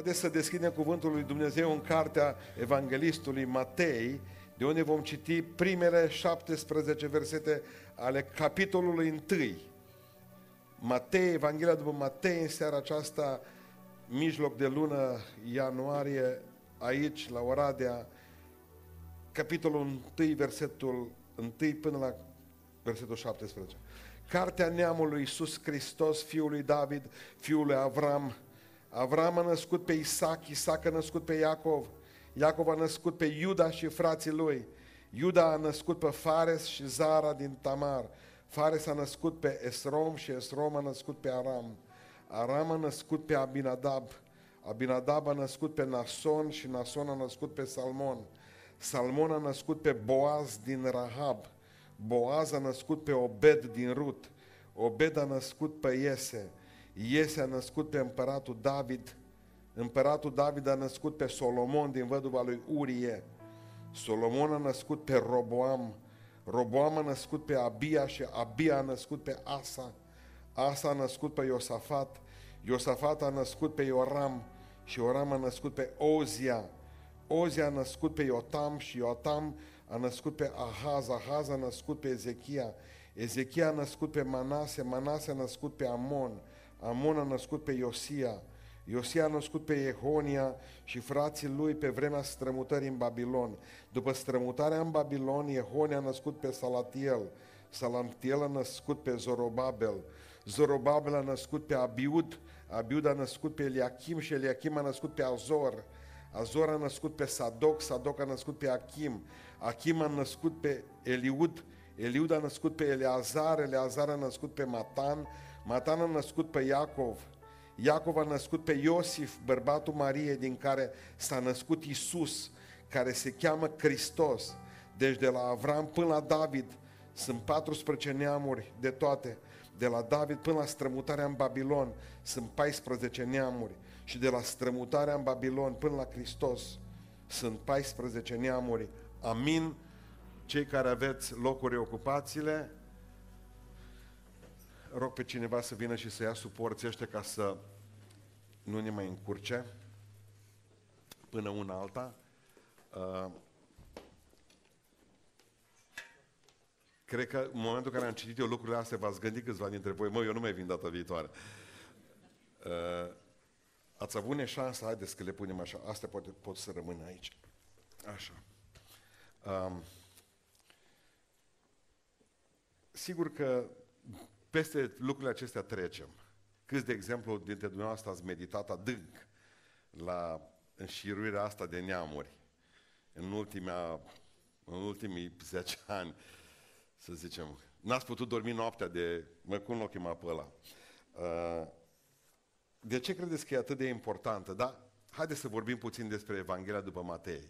Haideți să deschidem cuvântul lui Dumnezeu în cartea evanghelistului Matei, de unde vom citi primele 17 versete ale capitolului 1. Matei, Evanghelia după Matei, în seara aceasta, mijloc de lună ianuarie, aici, la Oradea, capitolul 1, versetul 1 până la versetul 17. Cartea neamului Iisus Hristos, fiul lui David, fiul lui Avram. Avram a născut pe Isaac, Isaac a născut pe Iacov, Iacov a născut pe Iuda și frații lui. Iuda a născut pe Fares și Zara din Tamar. Fares a născut pe Esrom și Esrom a născut pe Aram. Aram a născut pe Abinadab. Abinadab a născut pe Nason și Nason a născut pe Salmon. Salmon a născut pe Boaz din Rahab. Boaz a născut pe Obed din Rut. Obed a născut pe Iese. Iese a născut pe împăratul David. Împăratul David a născut pe Solomon din văduva lui Urie. Solomon a născut pe Roboam. Roboam a născut pe Abia și Abia a născut pe Asa. Asa a născut pe Iosafat. Iosafat a născut pe Ioram și Ioram a născut pe Ozia. Ozia a născut pe Iotam și Iotam a născut pe Ahaz, Ahaz a născut pe Ezechia, Ezechia a născut pe Manase, Manase a născut pe Amon, Amon a născut pe Iosia, Iosia a născut pe Ehonia și frații lui pe vremea strămutării în Babilon. După strămutarea în Babilon, Ehonia a născut pe Salatiel, Salatiel a născut pe Zorobabel, Zorobabel a născut pe Abiud, Abiud a născut pe Eliachim și Eliachim a născut pe Azor, Azor a născut pe Sadoc, Sadoc a născut pe Achim, Achim a născut pe Eliud, Eliud a născut pe Eleazar, Eleazar a născut pe Matan, Matan a născut pe Iacov, Iacov a născut pe Iosif, bărbatul Mariei, din care s-a născut Isus, care se cheamă Hristos. Deci de la Avram până la David sunt 14 neamuri de toate. De la David până la strămutarea în Babilon sunt 14 neamuri. Și de la strămutarea în Babilon până la Hristos sunt 14 neamuri. Amin. Cei care aveți locuri ocupațiile, rog pe cineva să vină și să ia suporții ăștia ca să nu ne mai încurce până una alta. Uh, cred că în momentul în care am citit eu lucrurile astea, v-ați gândit câțiva dintre voi, mă, eu nu mai vin data viitoare. Uh, ați avut neșansa, haideți că le punem așa, astea poate pot să rămână aici. Așa. Um, sigur că peste lucrurile acestea trecem. Câți, de exemplu, dintre dumneavoastră ați meditat adânc la înșiruirea asta de neamuri în, ultimea, în ultimii 10 ani, să zicem. N-ați putut dormi noaptea de... Mă, cum l-o chema pe ăla? Uh, de ce credeți că e atât de importantă? Da? Haideți să vorbim puțin despre Evanghelia după Matei.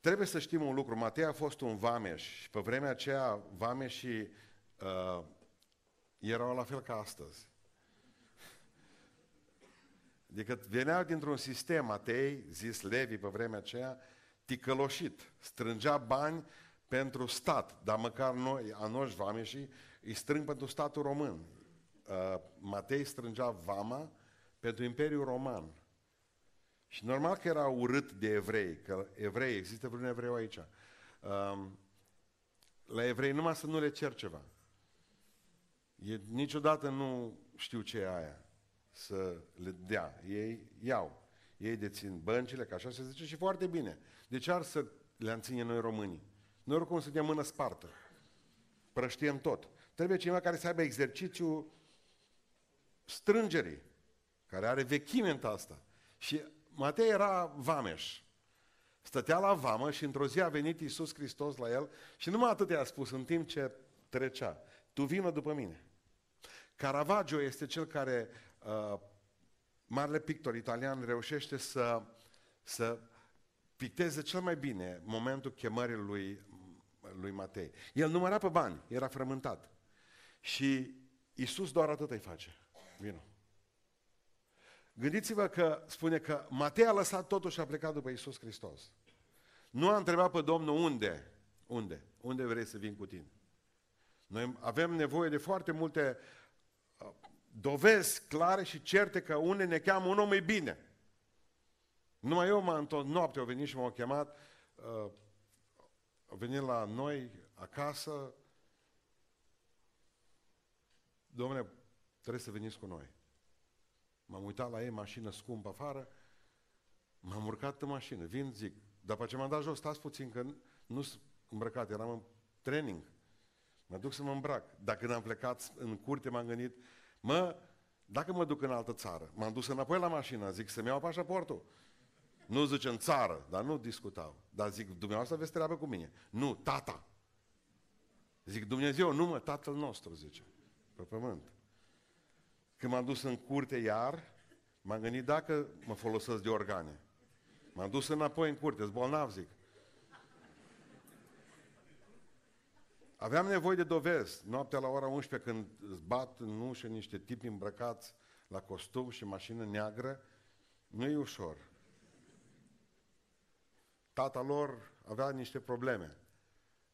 Trebuie să știm un lucru. Matei a fost un vameș și pe vremea aceea vameșii uh, erau la fel ca astăzi. Adică veneau dintr-un sistem, Matei, zis Levi pe vremea aceea, ticăloșit, strângea bani pentru stat, dar măcar noi, a noștri vameșii, îi strâng pentru statul român. Uh, Matei strângea vama pentru Imperiul Roman. Și normal că era urât de evrei, că evrei, există vreun evreu aici. Um, la evrei numai să nu le cer ceva. E, niciodată nu știu ce e aia să le dea. Ei iau. Ei dețin băncile, ca așa se zice, și foarte bine. De ce ar să le ține noi românii? Noi oricum suntem mână spartă. Prăștiem tot. Trebuie cineva care să aibă exercițiu strângerii, care are vechime în asta. Și Matei era vameș. Stătea la vamă și într-o zi a venit Iisus Hristos la el și numai atât i-a spus în timp ce trecea. Tu vină după mine. Caravaggio este cel care, uh, marele pictor italian, reușește să, să picteze cel mai bine momentul chemării lui, lui Matei. El număra pe bani, era frământat. Și Iisus doar atât îi face. Vino. Gândiți-vă că spune că Matei a lăsat totul și a plecat după Isus Hristos. Nu a întrebat pe Domnul unde, unde, unde vrei să vin cu tine. Noi avem nevoie de foarte multe uh, dovezi clare și certe că unde ne cheamă un om e bine. Numai eu m-am întors, noapte au venit și m-au chemat, uh, au venit la noi acasă, domnule, trebuie să veniți cu noi. M-am uitat la ei, mașină scumpă afară, m-am urcat în mașină, vin, zic, dar pe ce m-am dat jos, stați puțin, că nu sunt îmbrăcat, eram în training. Mă duc să mă îmbrac. Dacă când am plecat în curte, m-am gândit, mă, dacă mă duc în altă țară, m-am dus înapoi la mașină, zic să-mi iau pașaportul. Nu zice în țară, dar nu discutau. Dar zic, dumneavoastră aveți treabă cu mine. Nu, tata. Zic, Dumnezeu, nu mă, tatăl nostru, zice, pe pământ. Când m-am dus în curte iar, m-am gândit dacă mă folosesc de organe. M-am dus înapoi în curte, bolnav, zic. Aveam nevoie de dovezi. Noaptea la ora 11, când îți bat în ușă niște tipi îmbrăcați la costum și mașină neagră, nu e ușor. Tata lor avea niște probleme.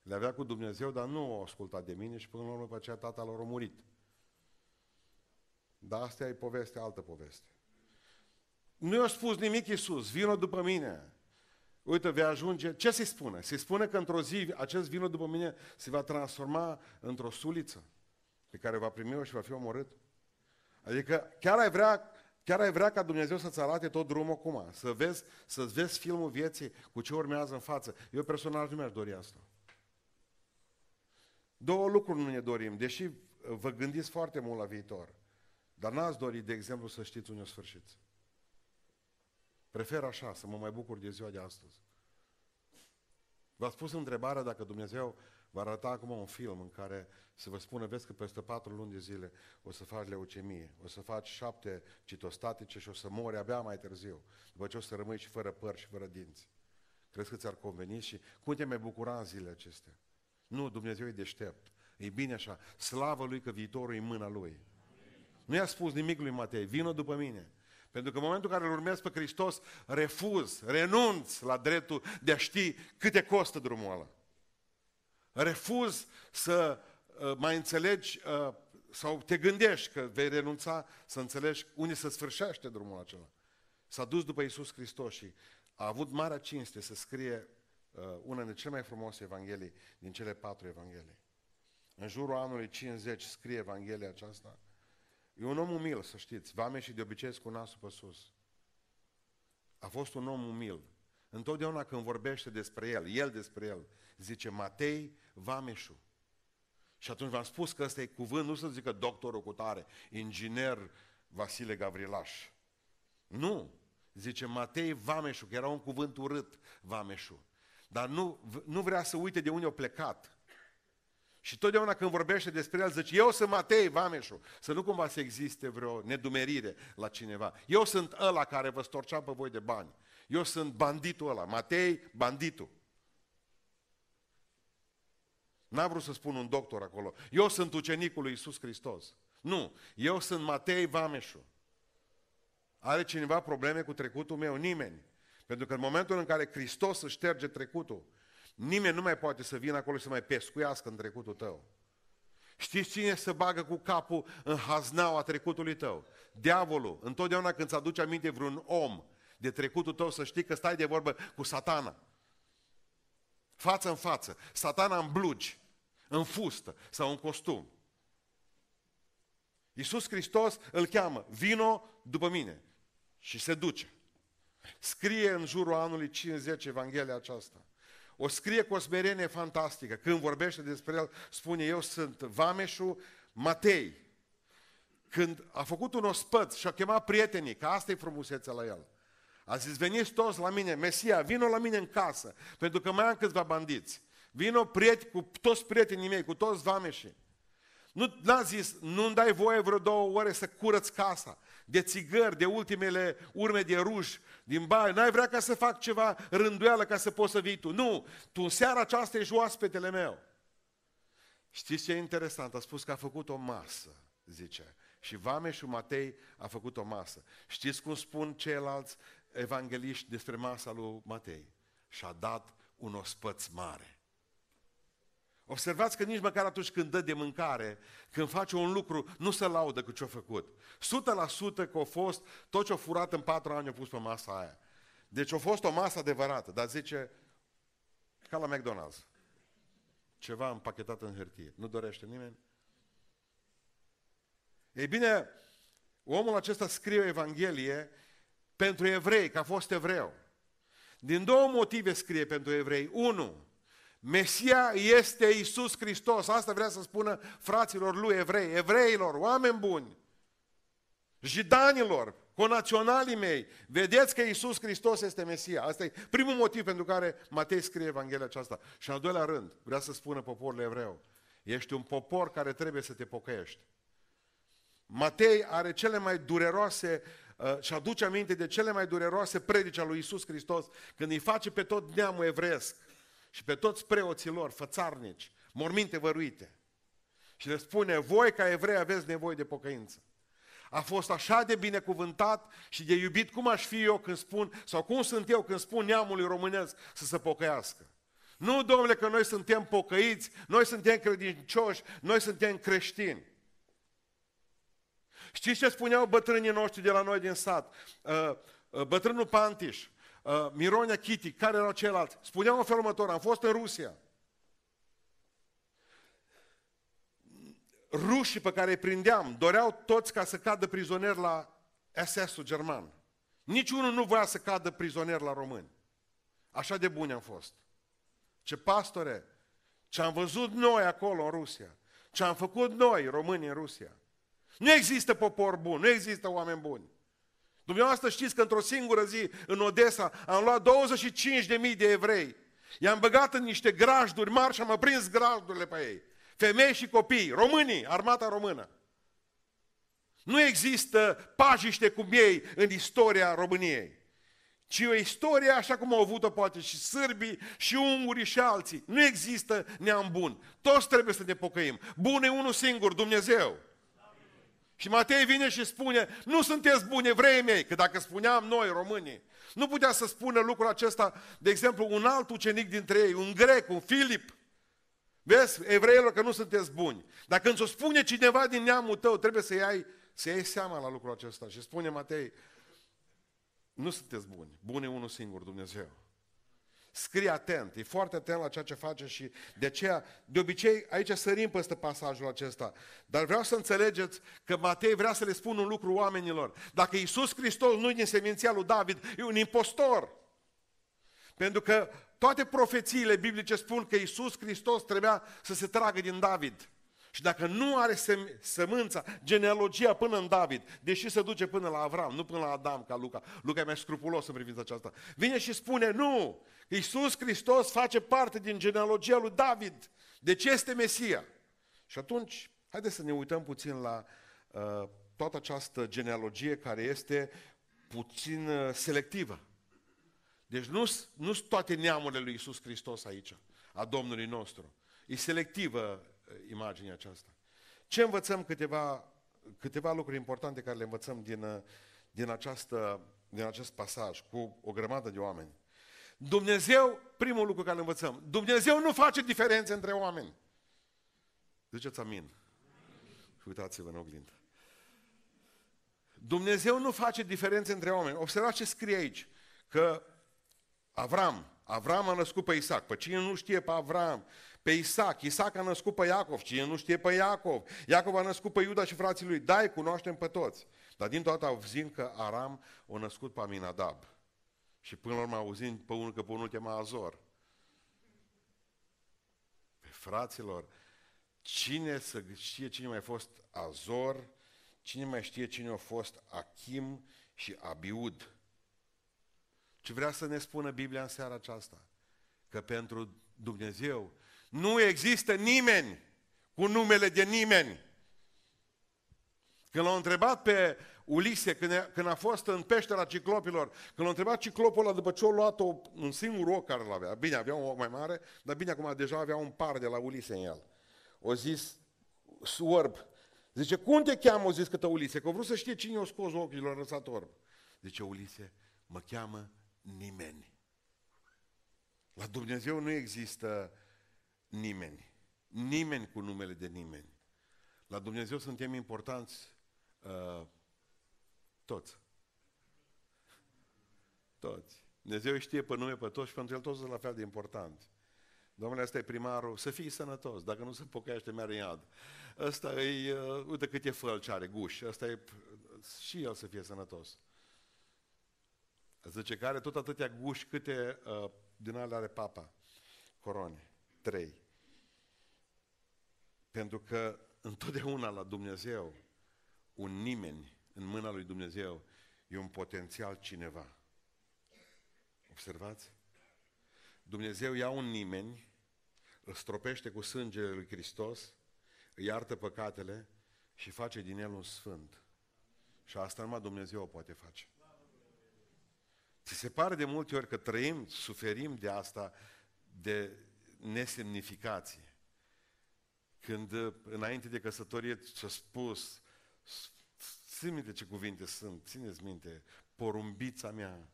Le avea cu Dumnezeu, dar nu au ascultat de mine și până la urmă pe aceea tata lor a murit. Dar asta e poveste, altă poveste. Nu i-a spus nimic Iisus, vină după mine. Uite, vei ajunge, ce se spune? Se spune că într-o zi acest vină după mine se va transforma într-o suliță pe care va primi-o și va fi omorât. Adică chiar ai vrea, chiar ai vrea ca Dumnezeu să-ți arate tot drumul acum, să vezi, să-ți vezi filmul vieții cu ce urmează în față. Eu personal nu mi-aș dori asta. Două lucruri nu ne dorim, deși vă gândiți foarte mult la viitor. Dar n-ați dori, de exemplu, să știți unde o sfârșiți. Prefer așa, să mă mai bucur de ziua de astăzi. V-ați pus întrebarea dacă Dumnezeu va arăta acum un film în care să vă spună, vezi că peste patru luni de zile o să faci leucemie, o să faci șapte citostatice și o să mori abia mai târziu, după ce o să rămâi și fără păr și fără dinți. Crezi că ți-ar conveni și cum te mai bucura în zilele acestea? Nu, Dumnezeu e deștept. E bine așa. Slavă Lui că viitorul e în mâna Lui. Nu i-a spus nimic lui Matei, vină după mine. Pentru că în momentul în care îl urmez pe Hristos, refuz, renunț la dreptul de a ști câte costă drumul ăla. Refuz să uh, mai înțelegi uh, sau te gândești că vei renunța să înțelegi unde se sfârșește drumul acela. S-a dus după Isus Hristos și a avut marea cinste să scrie uh, una dintre cele mai frumoase evanghelii din cele patru evanghelii. În jurul anului 50 scrie Evanghelia aceasta E un om umil, să știți. Vame și de obicei cu nasul pe sus. A fost un om umil. Întotdeauna când vorbește despre el, el despre el, zice Matei Vameșu. Și atunci v-am spus că ăsta e cuvânt, nu să zică doctorul cu tare, inginer Vasile Gavrilaș. Nu, zice Matei Vameșu, că era un cuvânt urât, Vameșu. Dar nu, nu vrea să uite de unde a plecat. Și totdeauna când vorbește despre el, zice, eu sunt Matei Vameșu, să nu cumva să existe vreo nedumerire la cineva. Eu sunt ăla care vă storceam pe voi de bani. Eu sunt banditul ăla, Matei, banditul. N-a vrut să spun un doctor acolo. Eu sunt ucenicul lui Iisus Hristos. Nu, eu sunt Matei Vameșu. Are cineva probleme cu trecutul meu? Nimeni. Pentru că în momentul în care Hristos își șterge trecutul, Nimeni nu mai poate să vină acolo să mai pescuiască în trecutul tău. Știți cine se bagă cu capul în haznaua trecutului tău? Diavolul. Întotdeauna când îți aduce aminte vreun om de trecutul tău, să știi că stai de vorbă cu satana. Față în față. Satana în blugi, în fustă sau în costum. Iisus Hristos îl cheamă, vino după mine. Și se duce. Scrie în jurul anului 50 Evanghelia aceasta. O scrie cu o smerenie fantastică. Când vorbește despre el, spune, eu sunt Vameșul Matei. Când a făcut un ospăț și a chemat prietenii, că asta e frumusețea la el. A zis, veniți toți la mine, Mesia, vino la mine în casă, pentru că mai am câțiva bandiți. Vino priet, cu toți prietenii mei, cu toți vameșii. Nu n-a zis, nu-mi dai voie vreo două ore să curăț casa de țigări, de ultimele urme de ruj din baie. N-ai vrea ca să fac ceva rânduială ca să poți să vii tu. Nu, tu în seara aceasta ești oaspetele meu. Știți ce e interesant? A spus că a făcut o masă, zice. Și Vame și Matei a făcut o masă. Știți cum spun ceilalți evangeliști despre masa lui Matei? Și-a dat un ospăț mare. Observați că nici măcar atunci când dă de mâncare, când face un lucru, nu se laudă cu ce-a făcut. 100% că a fost tot ce-a furat în patru ani a pus pe masa aia. Deci a fost o masă adevărată, dar zice, ca la McDonald's. Ceva împachetat în hârtie. Nu dorește nimeni? Ei bine, omul acesta scrie o Evanghelie pentru evrei, că a fost evreu. Din două motive scrie pentru evrei. Unu, Mesia este Isus Hristos. Asta vrea să spună fraților lui evrei, evreilor, oameni buni, jidanilor, conaționalii mei. Vedeți că Isus Hristos este Mesia. Asta e primul motiv pentru care Matei scrie Evanghelia aceasta. Și al doilea rând, vrea să spună poporul evreu, ești un popor care trebuie să te pocăiești. Matei are cele mai dureroase uh, și aduce aminte de cele mai dureroase predici al lui Isus Hristos când îi face pe tot neamul evresc și pe toți preoții lor, fățarnici, morminte văruite. Și le spune, voi ca evrei aveți nevoie de pocăință. A fost așa de binecuvântat și de iubit cum aș fi eu când spun, sau cum sunt eu când spun neamului românesc să se pocăiască. Nu, domnule, că noi suntem pocăiți, noi suntem credincioși, noi suntem creștini. Știți ce spuneau bătrânii noștri de la noi din sat? Uh, uh, bătrânul Pantiș, uh, Mironia Chiti, care erau ceilalți? Spuneau în felul următor, am fost în Rusia. Rușii pe care îi prindeam doreau toți ca să cadă prizonieri la SS-ul german. Niciunul nu voia să cadă prizonier la români. Așa de buni am fost. Ce pastore, ce am văzut noi acolo în Rusia, ce am făcut noi, românii în Rusia. Nu există popor bun, nu există oameni buni. Dumneavoastră știți că într-o singură zi în Odessa am luat 25.000 de evrei. I-am băgat în niște grajduri mari și am prins grajdurile pe ei. Femei și copii, românii, armata română. Nu există pajiște cum ei în istoria României, ci o istorie așa cum au avut-o poate și sârbii, și ungurii și alții. Nu există neam bun. Toți trebuie să ne pocăim. Bun e unul singur, Dumnezeu. Și Matei vine și spune, nu sunteți buni evrei mei, că dacă spuneam noi, românii, nu putea să spună lucrul acesta, de exemplu, un alt ucenic dintre ei, un grec, un Filip. Vezi, evreilor, că nu sunteți buni. Dacă îți o spune cineva din neamul tău, trebuie să iei, să iei seama la lucrul acesta. Și spune Matei, nu sunteți buni, bun e unul singur, Dumnezeu. Scrie atent, e foarte atent la ceea ce face și de aceea, de obicei, aici sărim peste pasajul acesta. Dar vreau să înțelegeți că Matei vrea să le spună un lucru oamenilor. Dacă Iisus Hristos nu e din seminția lui David, e un impostor. Pentru că toate profețiile biblice spun că Iisus Hristos trebuia să se tragă din David. Și dacă nu are sem- sămânța, genealogia până în David, deși se duce până la Avram, nu până la Adam ca Luca, Luca e mai scrupulos în privința aceasta, vine și spune, nu, Iisus Hristos face parte din genealogia lui David, deci este Mesia. Și atunci, haideți să ne uităm puțin la uh, toată această genealogie care este puțin uh, selectivă. Deci nu sunt toate neamurile lui Iisus Hristos aici, a Domnului nostru. E selectivă uh, imaginea aceasta. Ce învățăm câteva, câteva lucruri importante care le învățăm din, uh, din, această, din acest pasaj cu o grămadă de oameni. Dumnezeu, primul lucru care îl învățăm, Dumnezeu nu face diferențe între oameni. Ziceți amin. Și uitați-vă în oglindă. Dumnezeu nu face diferențe între oameni. Observați ce scrie aici. Că Avram, Avram a născut pe Isaac. Pe cine nu știe pe Avram, pe Isaac. Isaac a născut pe Iacov. Cine nu știe pe Iacov. Iacov a născut pe Iuda și frații lui. Da, cunoaștem pe toți. Dar din toată auzim că Aram a născut pe Aminadab. Și până la urmă auzim pe unul că pe unul chema Azor. Pe fraților, cine să știe cine mai fost Azor, cine mai știe cine a fost Achim și Abiud. Ce vrea să ne spună Biblia în seara aceasta? Că pentru Dumnezeu nu există nimeni cu numele de nimeni. Când l-au întrebat pe Ulise, când a, când a fost în peștera ciclopilor, când l-a întrebat ciclopul ăla după ce a luat o, un singur ochi care l-avea, bine, avea un ochi mai mare, dar bine, acum deja avea un par de la Ulise în el. O zis, orb, zice, cum te cheamă, o zis cătă Ulise, că vreau să știe cine o scos ochii, l-a lăsat orb. Zice Ulise, mă cheamă nimeni. La Dumnezeu nu există nimeni. Nimeni cu numele de nimeni. La Dumnezeu suntem importanți uh, toți. Toți. Dumnezeu știe pe nume pe toți și pentru el toți sunt la fel de important. Domnule, ăsta e primarul, să fii sănătos, dacă nu se pocăiește, merg în iad. Ăsta e, uh, uite câte fălci are, guși, ăsta e, și el să fie sănătos. Zice că are tot atâtea guși câte uh, din alea are papa, corone, trei. Pentru că întotdeauna la Dumnezeu, un nimeni în mâna lui Dumnezeu e un potențial cineva. Observați? Dumnezeu ia un nimeni, îl stropește cu sângele lui Hristos, îi iartă păcatele și face din el un sfânt. Și asta numai Dumnezeu o poate face. Ți se pare de multe ori că trăim, suferim de asta, de nesemnificație. Când înainte de căsătorie ți-a spus, ține minte ce cuvinte sunt, țineți minte, porumbița mea,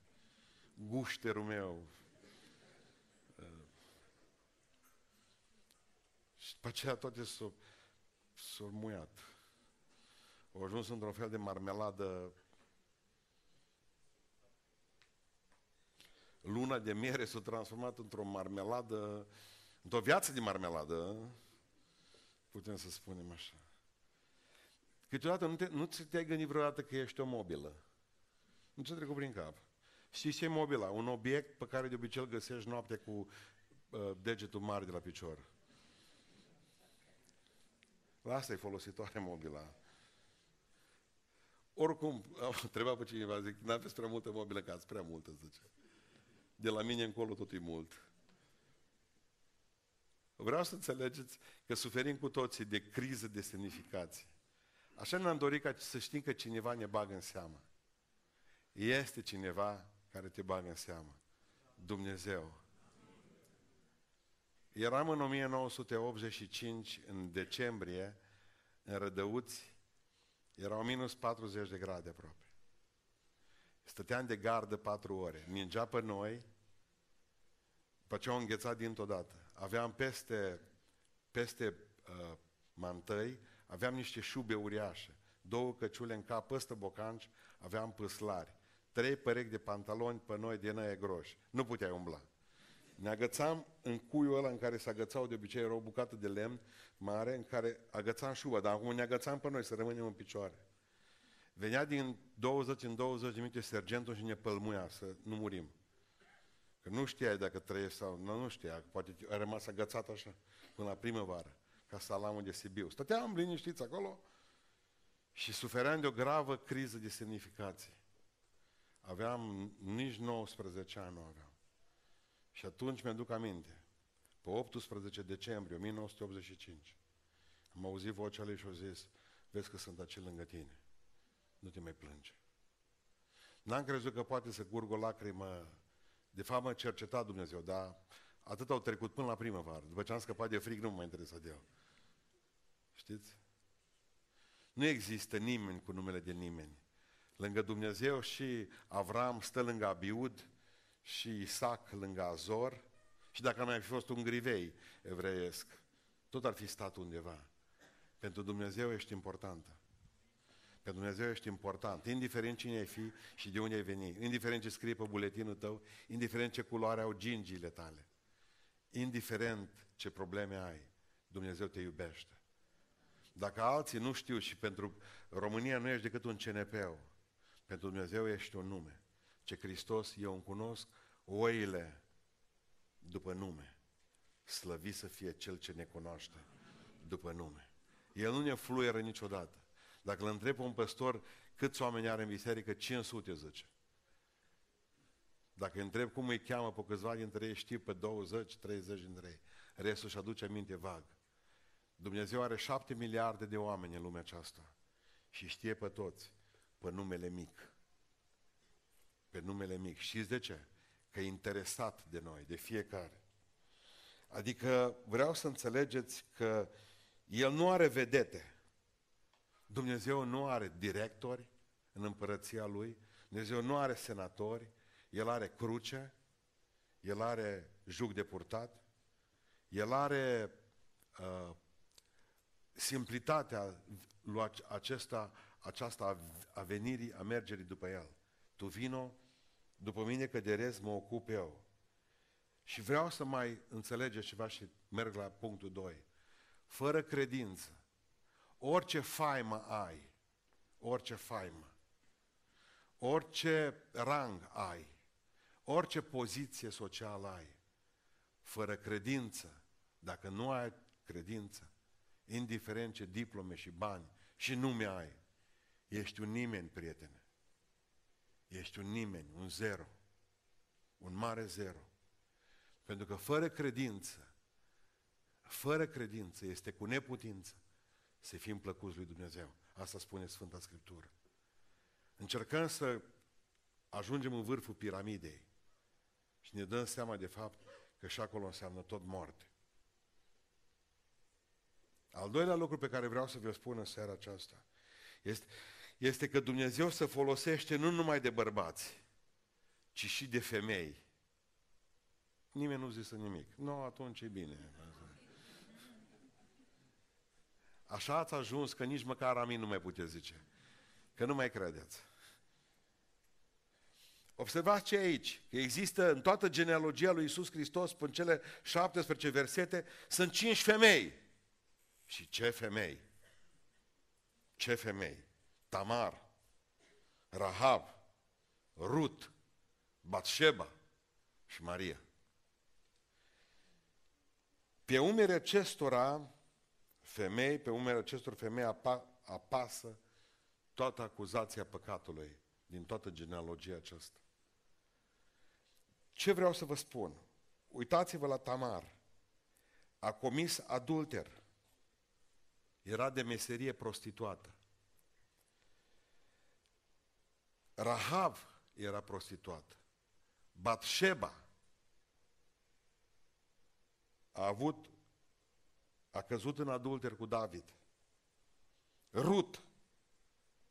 gușterul meu. Și după aceea toate s-au, s-au muiat. Au ajuns într-un fel de marmeladă luna de miere s-a transformat într-o marmeladă, într-o viață de marmeladă, putem să spunem așa. Câteodată nu, te, nu ți te-ai gândit vreodată că ești o mobilă. Nu ți-a trecut prin cap. Știi ce e mobila? Un obiect pe care de obicei îl găsești noaptea cu uh, degetul mare de la picior. La asta e folositoare mobila. Oricum, treba pe cineva, zic, n-aveți prea multă mobilă, că ați prea multă, zice. De la mine încolo tot e mult. Vreau să înțelegeți că suferim cu toții de criză de semnificație. Așa ne-am dorit ca să știm că cineva ne bagă în seamă. Este cineva care te bagă în seamă. Dumnezeu. Eram în 1985, în decembrie, în Rădăuți, erau minus 40 de grade aproape. Stăteam de gardă patru ore. Mingea pe noi, după ce au înghețat dintr-o dată. Aveam peste, peste uh, mantăi, aveam niște șube uriașe, două căciule în cap, păstă bocanci, aveam păslari, trei perechi de pantaloni pe noi de năie groși. Nu puteai umbla. Ne agățam în cuiul ăla în care se agățau de obicei, era o bucată de lemn mare în care agățam șuba, dar acum ne agățam pe noi să rămânem în picioare. Venea din 20 în 20 de minute sergentul și ne pălmuia să nu murim. Că nu știai dacă trăiești sau nu, nu știa, poate a rămas agățat așa până la primăvară, ca salamul de Sibiu. Stăteam liniștiți acolo și sufeream de o gravă criză de semnificație. Aveam nici 19 ani, nu aveam. Și atunci mi-aduc aminte, pe 18 decembrie 1985, am auzit vocea lui și au zis, vezi că sunt acel lângă tine, nu te mai plânge. N-am crezut că poate să curg o lacrimă, de fapt mă cerceta Dumnezeu, dar atât au trecut până la primăvară. După ce am scăpat de frig, nu mă mai interesa de el. Știți? Nu există nimeni cu numele de nimeni. Lângă Dumnezeu și Avram stă lângă Abiud, și Isaac lângă Azor și dacă mai fi fost un grivei evreiesc, tot ar fi stat undeva. Pentru Dumnezeu ești importantă. Pentru Dumnezeu ești important, indiferent cine ai fi și de unde ai veni, indiferent ce scrie pe buletinul tău, indiferent ce culoare au gingiile tale, indiferent ce probleme ai, Dumnezeu te iubește. Dacă alții nu știu și pentru România nu ești decât un CNP, pentru Dumnezeu ești un nume ce Hristos, eu îmi cunosc oile după nume. Slăvit să fie Cel ce ne cunoaște după nume. El nu ne fluieră niciodată. Dacă îl întreb un păstor câți oameni are în biserică, 500 zice. Dacă îi întreb cum îi cheamă pe câțiva dintre ei, știu pe 20-30 dintre ei. Restul își aduce aminte vag. Dumnezeu are șapte miliarde de oameni în lumea aceasta și știe pe toți, pe numele mic pe numele mic. Știți de ce? Că e interesat de noi, de fiecare. Adică vreau să înțelegeți că El nu are vedete. Dumnezeu nu are directori în împărăția Lui. Dumnezeu nu are senatori. El are cruce. El are jug de purtat. El are uh, simplitatea lui acesta, aceasta a venirii, a mergerii după El. Tu vino după mine că de rest mă ocup eu. Și vreau să mai înțelegeți ceva și merg la punctul 2. Fără credință, orice faimă ai, orice faimă, orice rang ai, orice poziție socială ai, fără credință, dacă nu ai credință, indiferent ce diplome și bani și nume ai, ești un nimeni, prietene. Ești un nimeni, un zero. Un mare zero. Pentru că fără credință, fără credință este cu neputință să fim plăcuți lui Dumnezeu. Asta spune Sfânta Scriptură. Încercăm să ajungem în vârful piramidei și ne dăm seama de fapt că și acolo înseamnă tot moarte. Al doilea lucru pe care vreau să vă spun în seara aceasta este, este că Dumnezeu se folosește nu numai de bărbați, ci și de femei. Nimeni nu zise nimic. Nu, atunci e bine. Așa ați ajuns că nici măcar amin nu mai puteți zice. Că nu mai credeți. Observați ce aici, că există în toată genealogia lui Isus Hristos, până cele 17 versete, sunt cinci femei. Și ce femei? Ce femei? Tamar, Rahab, Rut, Batsheba și Maria. Pe umere acestora femei, pe umere acestor femei apasă toată acuzația păcatului din toată genealogia aceasta. Ce vreau să vă spun? Uitați-vă la Tamar. A comis adulter. Era de meserie prostituată. Rahav era prostituată. Batsheba a avut, a căzut în adulter cu David. Rut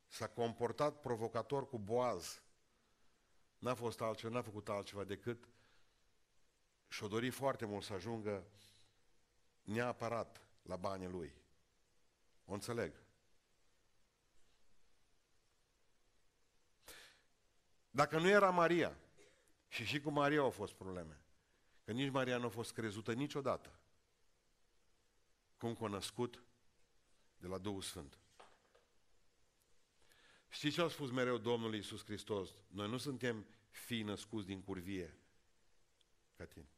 s-a comportat provocator cu Boaz. N-a fost altceva, n-a făcut altceva decât și-o dori foarte mult să ajungă neapărat la banii lui. O înțeleg. Dacă nu era Maria, și și cu Maria au fost probleme, că nici Maria nu a fost crezută niciodată, cum că a născut de la Duhul Sfânt. Știți ce a spus mereu Domnul Iisus Hristos? Noi nu suntem fii născuți din curvie ca tine.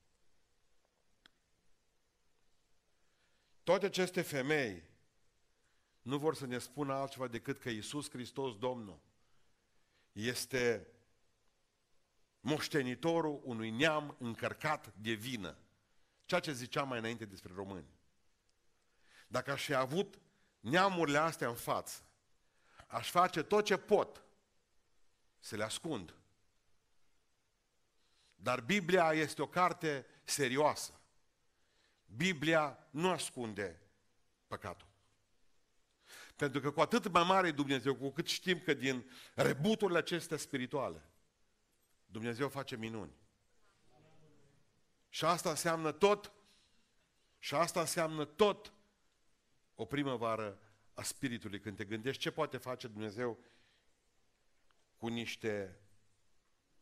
Toate aceste femei nu vor să ne spună altceva decât că Iisus Hristos, Domnul, este moștenitorul unui neam încărcat de vină. Ceea ce ziceam mai înainte despre români. Dacă aș fi avut neamurile astea în față, aș face tot ce pot să le ascund. Dar Biblia este o carte serioasă. Biblia nu ascunde păcatul. Pentru că cu atât mai mare e Dumnezeu, cu cât știm că din rebuturile acestea spirituale, Dumnezeu face minuni. Și asta înseamnă tot, și asta înseamnă tot o primăvară a Spiritului. Când te gândești ce poate face Dumnezeu cu niște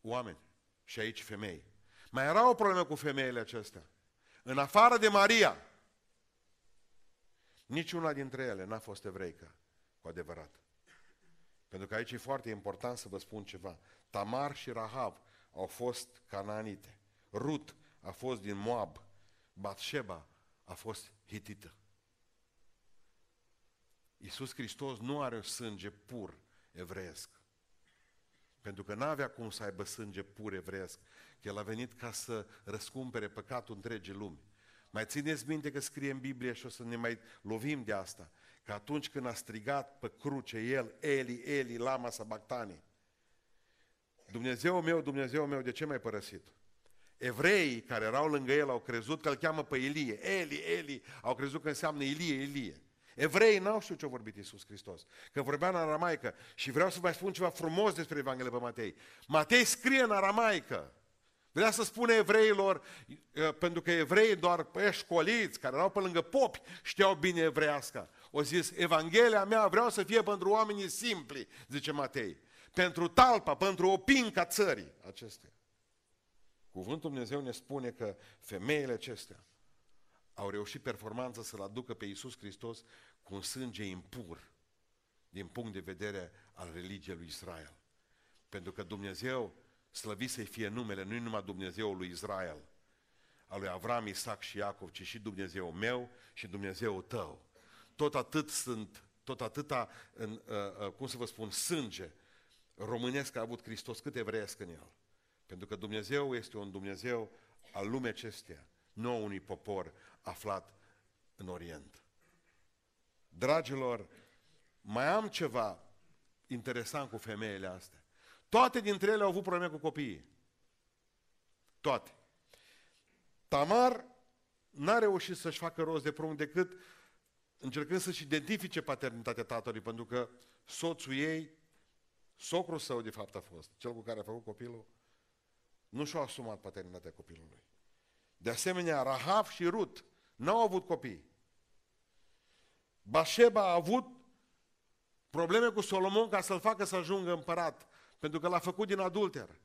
oameni și aici femei. Mai era o problemă cu femeile acestea. În afară de Maria, niciuna dintre ele n-a fost evreică, cu adevărat. Pentru că aici e foarte important să vă spun ceva. Tamar și Rahav au fost cananite. Rut a fost din Moab. Batsheba a fost hitită. Iisus Hristos nu are sânge pur evreiesc. Pentru că n-avea cum să aibă sânge pur evreiesc. El a venit ca să răscumpere păcatul întregii lumi. Mai țineți minte că scrie în Biblie și o să ne mai lovim de asta, că atunci când a strigat pe cruce el, Eli, Eli, lama sabactani, Dumnezeu meu, Dumnezeu meu, de ce m-ai părăsit? Evreii care erau lângă el au crezut că îl cheamă pe Ilie. Eli, Eli, au crezut că înseamnă Ilie, Ilie. Evreii n-au știut ce a vorbit Iisus Hristos, că vorbea în aramaică. Și vreau să vă spun ceva frumos despre Evanghelia pe Matei. Matei scrie în aramaică. Vrea să spune evreilor, pentru că evreii doar pe școliți, care erau pe lângă popi, știau bine evreiască. O zis, Evanghelia mea vreau să fie pentru oamenii simpli, zice Matei. pentru talpa, pentru opinca țării acestea. Cuvântul Dumnezeu ne spune că femeile acestea au reușit performanța să-L aducă pe Iisus Hristos cu un sânge impur din punct de vedere al religiei lui Israel. Pentru că Dumnezeu, slăvit să-i fie numele, nu numai Dumnezeul lui Israel, al lui Avram, Isaac și Iacov, ci și Dumnezeu meu și Dumnezeu tău. Tot atât sunt, tot atâta, în, uh, uh, cum să vă spun, sânge românesc a avut Hristos, cât evreiesc în el. Pentru că Dumnezeu este un Dumnezeu al lumii acestea, nu unui popor aflat în Orient. Dragilor, mai am ceva interesant cu femeile astea. Toate dintre ele au avut probleme cu copiii. Toate. Tamar n-a reușit să-și facă rost de prunc decât încercând să-și identifice paternitatea tatălui, pentru că soțul ei, socrul său de fapt a fost, cel cu care a făcut copilul, nu și-a asumat paternitatea copilului. De asemenea, Rahab și Rut n-au avut copii. Bașeba a avut probleme cu Solomon ca să-l facă să ajungă împărat, pentru că l-a făcut din adulter.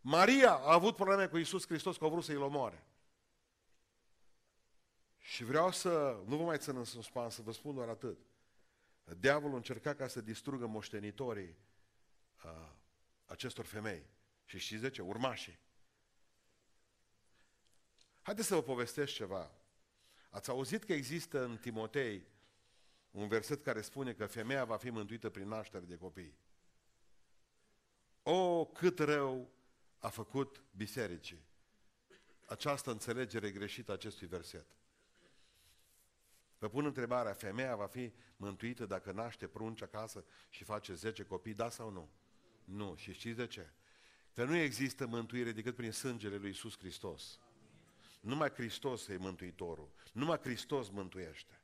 Maria a avut probleme cu Isus Hristos, că a vrut să-i omoare. Și vreau să, nu vă mai țin în suspans, să vă spun doar atât. Diavolul încerca ca să distrugă moștenitorii a, acestor femei. Și știți de ce? Urmașii. Haideți să vă povestesc ceva. Ați auzit că există în Timotei un verset care spune că femeia va fi mântuită prin naștere de copii. O, cât rău a făcut bisericii această înțelegere greșită a acestui verset. Vă pun întrebarea, femeia va fi mântuită dacă naște prunci acasă și face 10 copii, da sau nu? Nu. Și știți de ce? Că nu există mântuire decât prin sângele lui Isus Hristos. Numai Hristos e Mântuitorul. Numai Hristos mântuiește.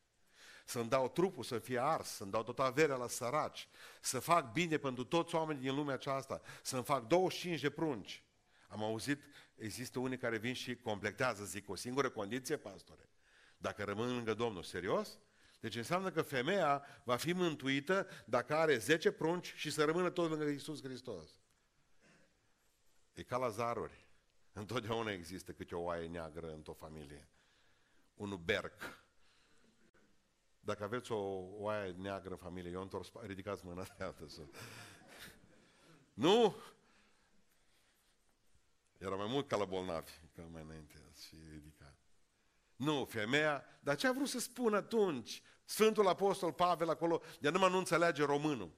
Să-mi dau trupul să fie ars, să-mi dau tot averea la săraci, să fac bine pentru toți oamenii din lumea aceasta, să-mi fac 25 de prunci. Am auzit, există unii care vin și completează, zic, o singură condiție, pastore. Dacă rămân lângă Domnul, serios? Deci înseamnă că femeia va fi mântuită dacă are 10 prunci și să rămână tot lângă Isus Hristos. E ca la zaruri. Întotdeauna există câte o oaie neagră într-o familie. Un berc. Dacă aveți o oaie neagră în familie, eu întors, ridicați mâna de altă Nu? Era mai mult ca la bolnavi, ca mai înainte și ridicat. Nu, femeia, dar ce a vrut să spună atunci Sfântul Apostol Pavel acolo, de numai nu înțelege românul.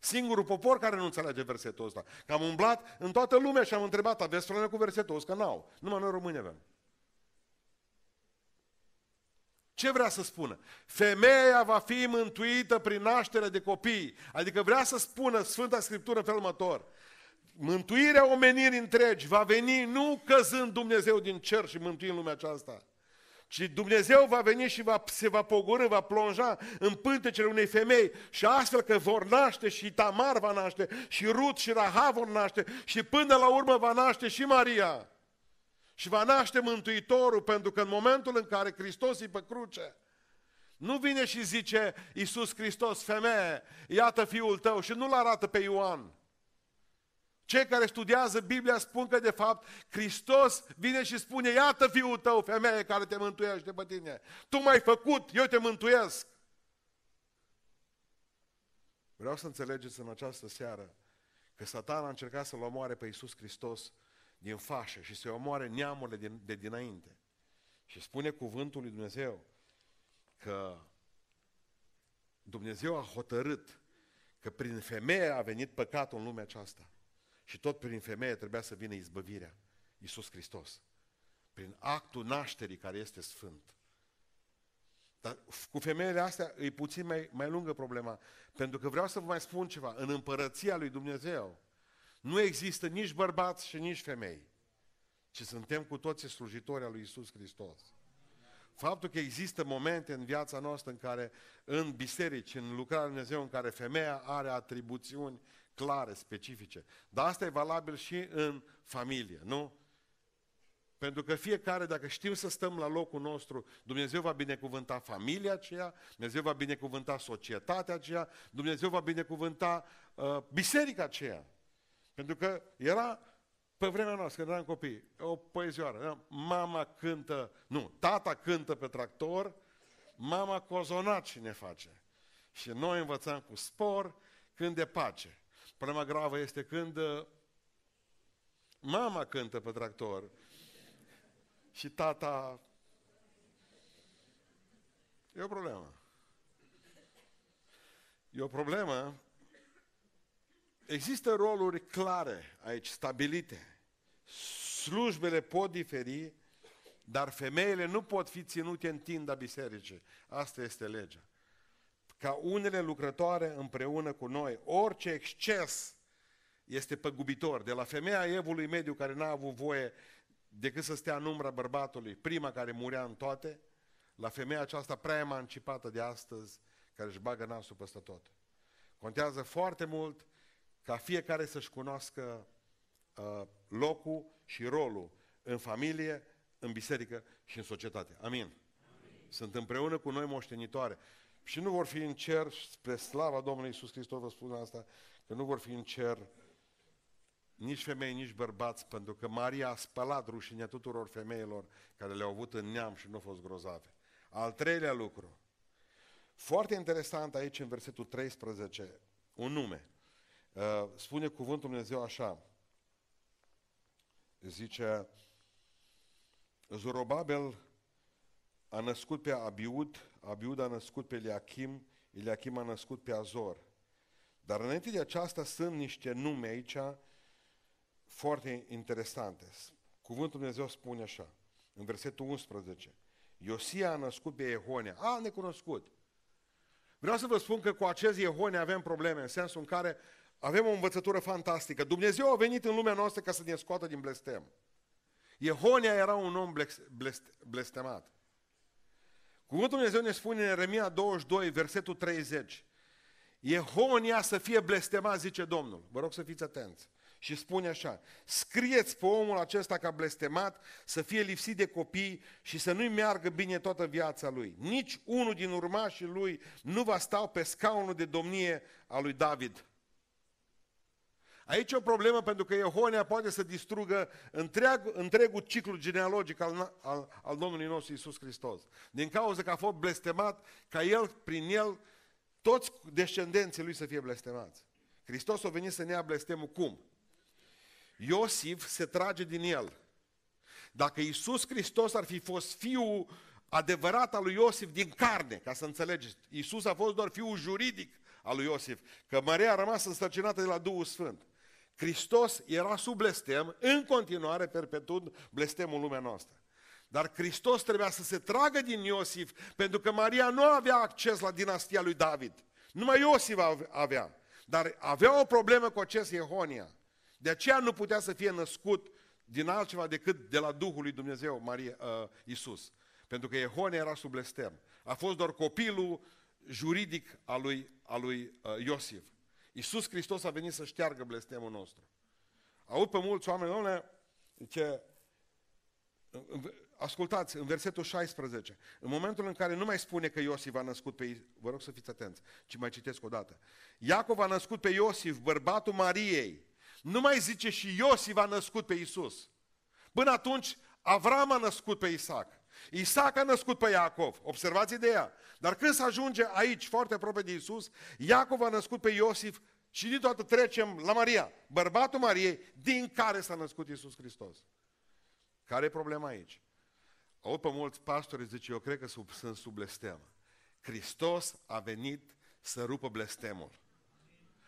Singurul popor care nu înțelege versetul ăsta. Că am umblat în toată lumea și am întrebat, aveți probleme cu versetul ăsta? Că n-au. Numai noi români avem. Ce vrea să spună? Femeia va fi mântuită prin naștere de copii. Adică vrea să spună Sfânta Scriptură în felul următor. Mântuirea omenirii întregi va veni nu căzând Dumnezeu din cer și mântuind lumea aceasta, și Dumnezeu va veni și va, se va pogorâ, va plonja în pântecele unei femei și astfel că vor naște și Tamar va naște și Rut și Raha vor naște și până la urmă va naște și Maria. Și va naște Mântuitorul pentru că în momentul în care Hristos e pe cruce, nu vine și zice Iisus Hristos, femeie, iată fiul tău și nu-l arată pe Ioan. Cei care studiază Biblia spun că de fapt Hristos vine și spune, iată fiul tău, femeie care te mântuiește pe tine. Tu m-ai făcut, eu te mântuiesc. Vreau să înțelegeți în această seară că satana a încercat să-L omoare pe Iisus Hristos din fașă și să omoare neamurile din, de dinainte. Și spune cuvântul lui Dumnezeu că Dumnezeu a hotărât că prin femeie a venit păcatul în lumea aceasta. Și tot prin femeie trebuia să vină izbăvirea. Iisus Hristos. Prin actul nașterii care este sfânt. Dar cu femeile astea e puțin mai, mai lungă problema. Pentru că vreau să vă mai spun ceva. În împărăția lui Dumnezeu nu există nici bărbați și nici femei. Ci suntem cu toții slujitori al lui Iisus Hristos. Faptul că există momente în viața noastră în care, în biserici, în lucrarea lui Dumnezeu, în care femeia are atribuțiuni clare, specifice. Dar asta e valabil și în familie, nu? Pentru că fiecare, dacă știm să stăm la locul nostru, Dumnezeu va binecuvânta familia aceea, Dumnezeu va binecuvânta societatea aceea, Dumnezeu va binecuvânta uh, biserica aceea. Pentru că era pe vremea noastră, când eram copii, o poezioară. Mama cântă, nu, tata cântă pe tractor, mama cozonaci ne face. Și noi învățăm cu spor când de pace. Problema gravă este când uh, mama cântă pe tractor și tata... E o problemă. E o problemă. Există roluri clare aici, stabilite. Slujbele pot diferi, dar femeile nu pot fi ținute în tinda bisericii. Asta este legea. Ca unele lucrătoare împreună cu noi, orice exces este păgubitor. De la femeia evului mediu care n-a avut voie decât să stea în umbra bărbatului, prima care murea în toate, la femeia aceasta prea emancipată de astăzi, care își bagă nasul peste tot. Contează foarte mult ca fiecare să-și cunoască uh, locul și rolul în familie, în biserică și în societate. Amin. Amin. Sunt împreună cu noi moștenitoare. Și nu vor fi în cer, spre slava Domnului Iisus Hristos vă spun asta, că nu vor fi în cer nici femei, nici bărbați, pentru că Maria a spălat rușinea tuturor femeilor care le-au avut în neam și nu au fost grozave. Al treilea lucru, foarte interesant aici în versetul 13, un nume. Uh, spune cuvântul Dumnezeu așa, zice, Zorobabel a născut pe Abiud, Abiud a născut pe Eliachim, Eliachim a născut pe Azor. Dar înainte de aceasta sunt niște nume aici foarte interesante. Cuvântul Dumnezeu spune așa, în versetul 11. Iosia a născut pe Ehonia. A, necunoscut. Vreau să vă spun că cu acest Ehonia avem probleme, în sensul în care avem o învățătură fantastică. Dumnezeu a venit în lumea noastră ca să ne scoată din blestem. Ehonia era un om blestemat. Cuvântul Dumnezeu ne spune în Eremia 22, versetul 30. Ehonia să fie blestemat, zice Domnul. Vă rog să fiți atenți și spune așa, scrieți pe omul acesta ca blestemat, să fie lipsit de copii și să nu-i meargă bine toată viața lui. Nici unul din urmașii lui nu va sta pe scaunul de domnie a lui David. Aici e o problemă pentru că Iehonia poate să distrugă întreag, întregul ciclu genealogic al, al, al Domnului nostru Isus Hristos. Din cauza că a fost blestemat, ca el, prin el, toți descendenții lui să fie blestemați. Hristos a venit să ne ia blestemul cum? Iosif se trage din el. Dacă Iisus Hristos ar fi fost fiul adevărat al lui Iosif din carne, ca să înțelegeți, Iisus a fost doar fiul juridic al lui Iosif, că Maria a rămas însărcinată de la Duhul Sfânt. Hristos era sub blestem, în continuare perpetuând blestemul în lumea noastră. Dar Hristos trebuia să se tragă din Iosif, pentru că Maria nu avea acces la dinastia lui David. Numai Iosif avea. Dar avea o problemă cu acest Iehonia. De aceea nu putea să fie născut din altceva decât de la Duhul lui Dumnezeu, Maria, uh, Iisus. Pentru că Iehonia era sub blestem. A fost doar copilul juridic al lui, al lui uh, Iosif. Iisus Hristos a venit să șteargă blestemul nostru. Aud pe mulți oameni, domnule, ce ascultați, în versetul 16, în momentul în care nu mai spune că Iosif a născut pe vă rog să fiți atenți, ci mai citesc o dată. Iacov a născut pe Iosif, bărbatul Mariei, nu mai zice și Iosif a născut pe Isus. Până atunci, Avram a născut pe Isaac. Isaac a născut pe Iacov. Observați ideea. Dar când se ajunge aici, foarte aproape de Isus, Iacov a născut pe Iosif și din toată trecem la Maria, bărbatul Mariei, din care s-a născut Isus Hristos. Care e problema aici? Aud pe mulți pastori zice, eu cred că sub, sunt sub blestem. Hristos a venit să rupă blestemul.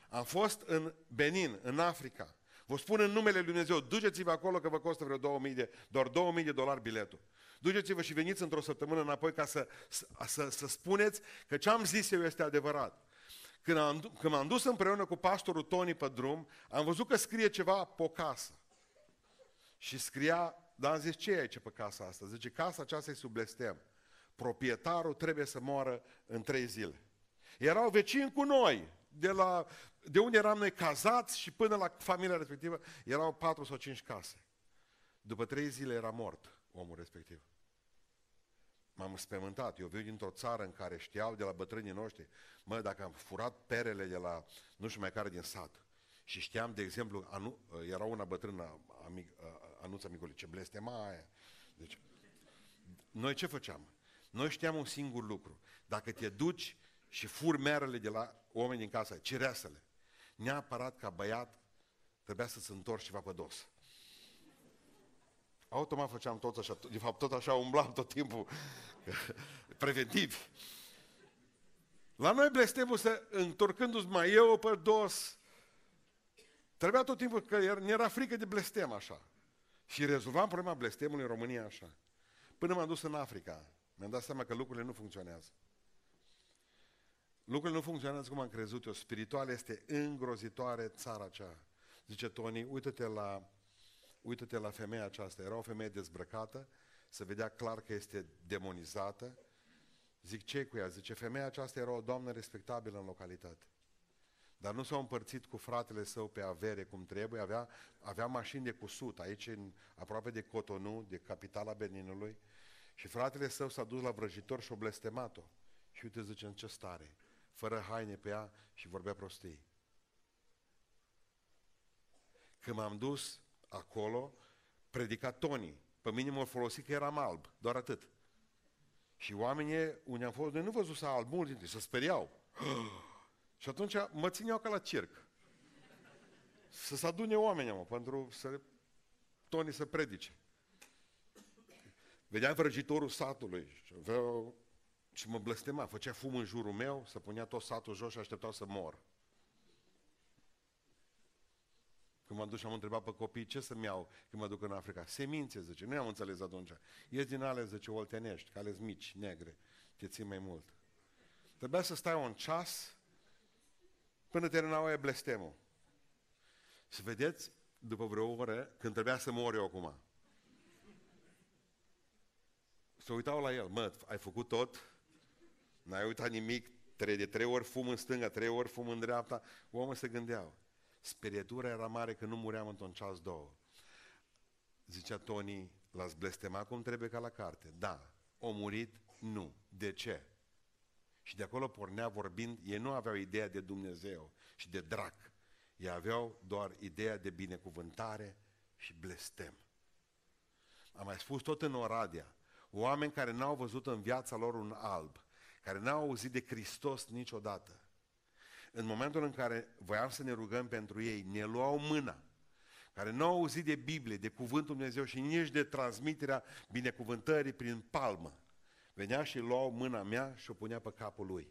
Am fost în Benin, în Africa. Vă spun în numele Lui Dumnezeu, duceți-vă acolo că vă costă vreo 2000 de, doar 2000 de dolari biletul. Duceți-vă și veniți într-o săptămână înapoi ca să, să, să, să spuneți că ce am zis eu este adevărat. Când, am, când m-am dus împreună cu pastorul Tony pe drum, am văzut că scrie ceva pe o casă. Și scria, dar am zis, ce e aici pe casa asta? Zice, casa aceasta e sub blestem. Proprietarul trebuie să moară în trei zile. Erau vecini cu noi, de, la, de unde eram noi cazați și până la familia respectivă, erau patru sau cinci case. După trei zile era mort omul respectiv. M-am spământat. Eu vin dintr-o țară în care știau de la bătrânii noștri, mă, dacă am furat perele de la nu știu mai care din sat Și știam, de exemplu, anu, era una bătrână, amic, anuța amicului, ce blestema aia. Deci, noi ce făceam? Noi știam un singur lucru. Dacă te duci și fur merele de la oameni din casa, cireasele, neapărat ca băiat trebuia să se întorci ceva pe dos. Automat făceam tot așa, de fapt tot așa umblam tot timpul, preventiv. La noi blestemul să, întorcându-ți mai eu pe dos, trebuia tot timpul, că ne era frică de blestem așa. Și rezolvam problema blestemului în România așa. Până m-am dus în Africa, mi-am dat seama că lucrurile nu funcționează. Lucrurile nu funcționează cum am crezut eu. Spiritual este îngrozitoare țara aceea. Zice Tony, uită-te la, uită-te la femeia aceasta. Era o femeie dezbrăcată, se vedea clar că este demonizată. Zic, ce cu ea? Zice, femeia aceasta era o doamnă respectabilă în localitate. Dar nu s-au împărțit cu fratele său pe avere cum trebuie, avea, avea mașini de cusut aici, în, aproape de Cotonou, de capitala Beninului, și fratele său s-a dus la vrăjitor și o blestemat-o. Și uite, zice, în ce stare, fără haine pe ea și vorbea prostii. Când m-am dus acolo, predica Tony. Pe mine m-au folosit că eram alb, doar atât. Și oamenii, unde am fost, noi nu văzut să alb, mulți dintre, să speriau. Și atunci mă țineau ca la circ. Să se adune oamenii, mă, pentru să Tony să predice. Vedeam vrăjitorul satului și, avea, și mă blestema, făcea fum în jurul meu, să punea tot satul jos și așteptau să mor. Când m-am dus și am întrebat pe copii ce să-mi iau când mă duc în Africa. Semințe, zice. Nu am înțeles atunci. Ies din ale, zice, oltenești, că ales mici, negre. Te țin mai mult. Trebuia să stai un ceas până terminau aia blestemul. Și vedeți, după vreo oră, când trebuia să mor eu acum, se uitau la el, mă, ai făcut tot? N-ai uitat nimic? Trei de trei ori fum în stânga, trei ori fum în dreapta. Omul se gândeau. Sperietura era mare că nu muream într-un ceas două. Zicea Tony, l-ați blestemat cum trebuie ca la carte. Da. O murit? Nu. De ce? Și de acolo pornea vorbind, ei nu aveau ideea de Dumnezeu și de drac. Ei aveau doar ideea de binecuvântare și blestem. Am mai spus tot în Oradea, oameni care n-au văzut în viața lor un alb, care n-au auzit de Hristos niciodată. În momentul în care voiam să ne rugăm pentru ei, ne luau mâna, care nu au auzit de Biblie, de Cuvântul Dumnezeu și nici de transmiterea binecuvântării prin palmă. Venea și luau mâna mea și o punea pe capul lui.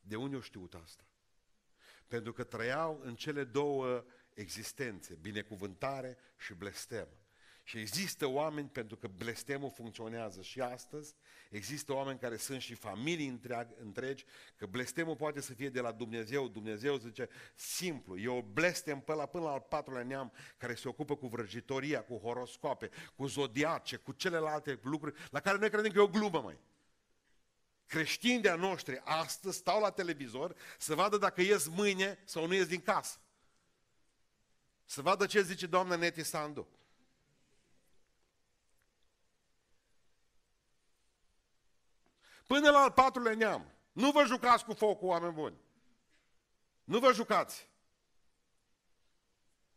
De unde o știut asta? Pentru că trăiau în cele două existențe, binecuvântare și blestem. Și există oameni, pentru că blestemul funcționează și astăzi, există oameni care sunt și familii întreag, întregi, că blestemul poate să fie de la Dumnezeu. Dumnezeu zice, simplu, e o blestem până la, până la al patrulea neam care se ocupă cu vrăjitoria, cu horoscope, cu zodiace, cu celelalte lucruri, la care noi credem că e o glumă, mai. Creștini de-a noștri astăzi stau la televizor să vadă dacă ies mâine sau nu ies din casă. Să vadă ce zice doamna Neti Sandu. Până la al patrulea neam. Nu vă jucați cu focul, oameni buni. Nu vă jucați.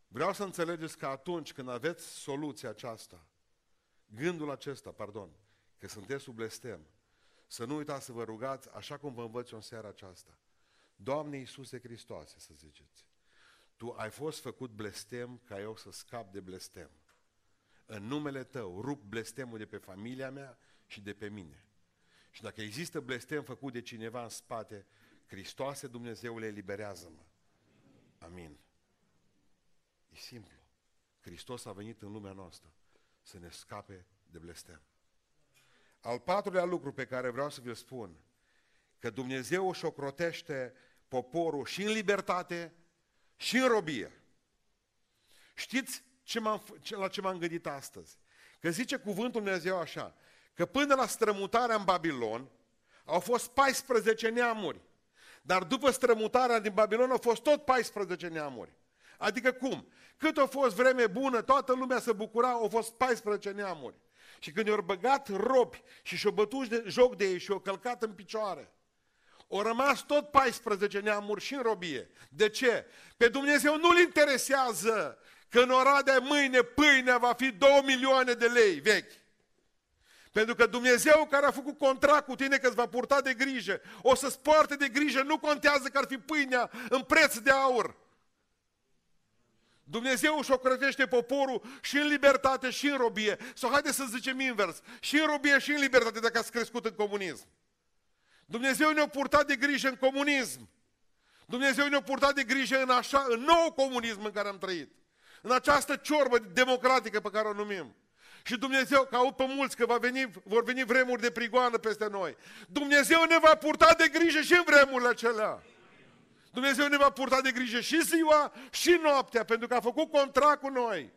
Vreau să înțelegeți că atunci când aveți soluția aceasta, gândul acesta, pardon, că sunteți sub blestem, să nu uitați să vă rugați așa cum vă învăț eu în seara aceasta. Doamne Iisuse Hristoase, să ziceți, Tu ai fost făcut blestem ca eu să scap de blestem. În numele Tău rup blestemul de pe familia mea și de pe mine. Și dacă există blestem făcut de cineva în spate, Hristoase Dumnezeule, eliberează-mă. Amin. E simplu. Hristos a venit în lumea noastră să ne scape de blestem. Al patrulea lucru pe care vreau să vi-l spun, că Dumnezeu își ocrotește poporul și în libertate și în robie. Știți ce m-am, la ce m-am gândit astăzi? Că zice cuvântul Dumnezeu așa, că până la strămutarea în Babilon au fost 14 neamuri. Dar după strămutarea din Babilon au fost tot 14 neamuri. Adică cum? Cât a fost vreme bună, toată lumea se bucura, au fost 14 neamuri. Și când i-au băgat robi și și-au bătut de, joc de ei și au călcat în picioare, Au rămas tot 14 neamuri și în robie. De ce? Pe Dumnezeu nu-L interesează că în Oradea mâine pâinea va fi 2 milioane de lei vechi. Pentru că Dumnezeu care a făcut contract cu tine că îți va purta de grijă, o să-ți poarte de grijă, nu contează că ar fi pâinea în preț de aur. Dumnezeu își ocrătește poporul și în libertate și în robie. Sau haideți să zicem invers, și în robie și în libertate dacă ați crescut în comunism. Dumnezeu ne-a purtat de grijă în comunism. Dumnezeu ne-a purtat de grijă în, așa, în nou comunism în care am trăit. În această ciorbă democratică pe care o numim. Și Dumnezeu, că aud pe mulți că va veni, vor veni vremuri de prigoană peste noi. Dumnezeu ne va purta de grijă și în vremurile acelea. Dumnezeu ne va purta de grijă și ziua și noaptea, pentru că a făcut contract cu noi.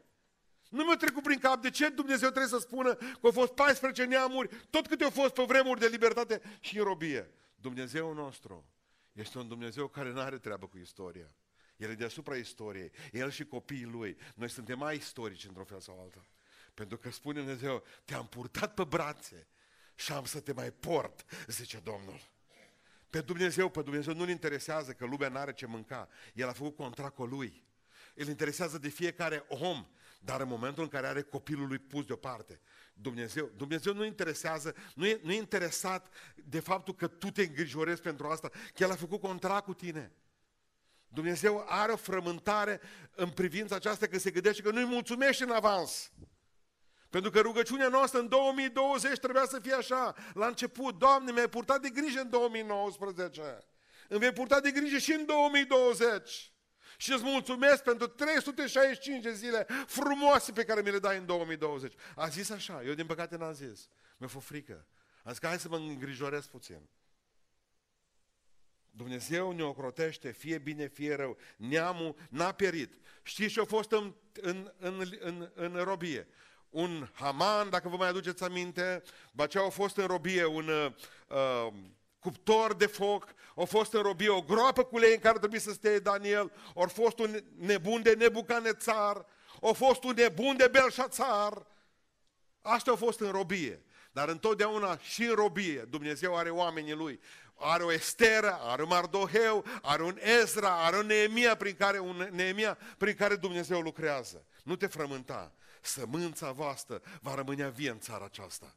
Nu mi-a trecut prin cap de ce Dumnezeu trebuie să spună că au fost 14 neamuri, tot câte au fost pe vremuri de libertate și în robie. Dumnezeu nostru este un Dumnezeu care nu are treabă cu istoria. El e deasupra istoriei. El și copiii lui. Noi suntem mai istorici într-un fel sau altul. Pentru că spune Dumnezeu, te-am purtat pe brațe și am să te mai port, zice Domnul. Pe Dumnezeu, pe Dumnezeu nu-L interesează că lumea nu are ce mânca. El a făcut contract cu lui. Îl interesează de fiecare om, dar în momentul în care are copilul lui pus deoparte. Dumnezeu, Dumnezeu nu interesează, nu e, nu e interesat de faptul că tu te îngrijorezi pentru asta, că El a făcut contract cu tine. Dumnezeu are o frământare în privința aceasta că se gândește că nu-i mulțumește în avans. Pentru că rugăciunea noastră în 2020 trebuia să fie așa. La început, Doamne, mi-ai purtat de grijă în 2019. Îmi vei purta de grijă și în 2020. Și îți mulțumesc pentru 365 de zile frumoase pe care mi le dai în 2020. A zis așa, eu din păcate n-am zis. Mi-a fost frică. Am zis că hai să mă îngrijorez puțin. Dumnezeu ne ocrotește, fie bine, fie rău. Neamul n-a pierit. Știți ce a fost în, în, în, în, în robie? Un Haman, dacă vă mai aduceți aminte, după ce au fost în robie un uh, cuptor de foc, au fost în robie o groapă cu lei în care trebuie să stea Daniel, au fost un nebun de Nebucanețar, au fost un nebun de Belșațar. Asta au fost în robie. Dar întotdeauna și în robie Dumnezeu are oamenii lui. Are o Esteră, are un Mardoheu, are un Ezra, are un Neemia prin care, un Neemia prin care Dumnezeu lucrează. Nu te frământa. Sămânța voastră va rămâne vie în țara aceasta.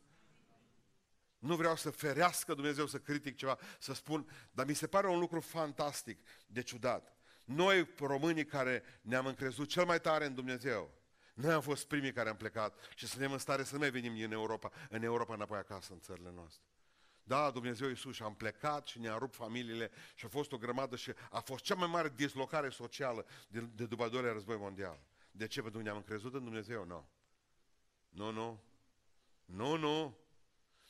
Nu vreau să ferească Dumnezeu să critic ceva, să spun, dar mi se pare un lucru fantastic, de ciudat. Noi, românii care ne-am încrezut cel mai tare în Dumnezeu, noi am fost primii care am plecat și suntem în stare să nu mai venim în Europa, în Europa înapoi acasă, în țările noastre. Da, Dumnezeu Iisus și am plecat și ne-a rupt familiile și a fost o grămadă și a fost cea mai mare dislocare socială de, de după al doilea război mondial. De ce? Pentru că ne-am încrezut în Dumnezeu? Nu. Nu, nu. Nu, nu.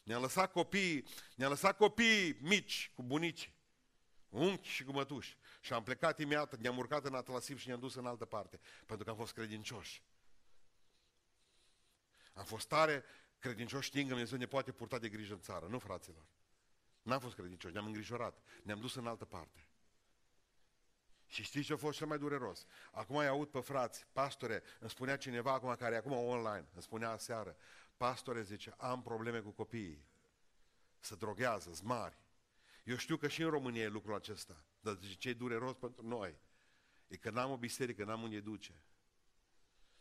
Ne-a lăsat copii, ne-a lăsat copii mici, cu bunici, unchi și cu mătuși. Și am plecat imediat, ne-am urcat în Atlasiv și ne-am dus în altă parte, pentru că am fost credincioși. Am fost tare credincioși știind că Dumnezeu ne poate purta de grijă în țară, nu fraților. N-am fost credincioși, ne-am îngrijorat, ne-am dus în altă parte. Și știți ce a fost cel mai dureros? Acum îi aud pe frați, pastore, îmi spunea cineva acum, care e acum online, îmi spunea aseară, pastore, zice, am probleme cu copiii, să droghează, mari. Eu știu că și în România e lucrul acesta, dar zice, ce e dureros pentru noi? E că n-am o biserică, n-am unde duce.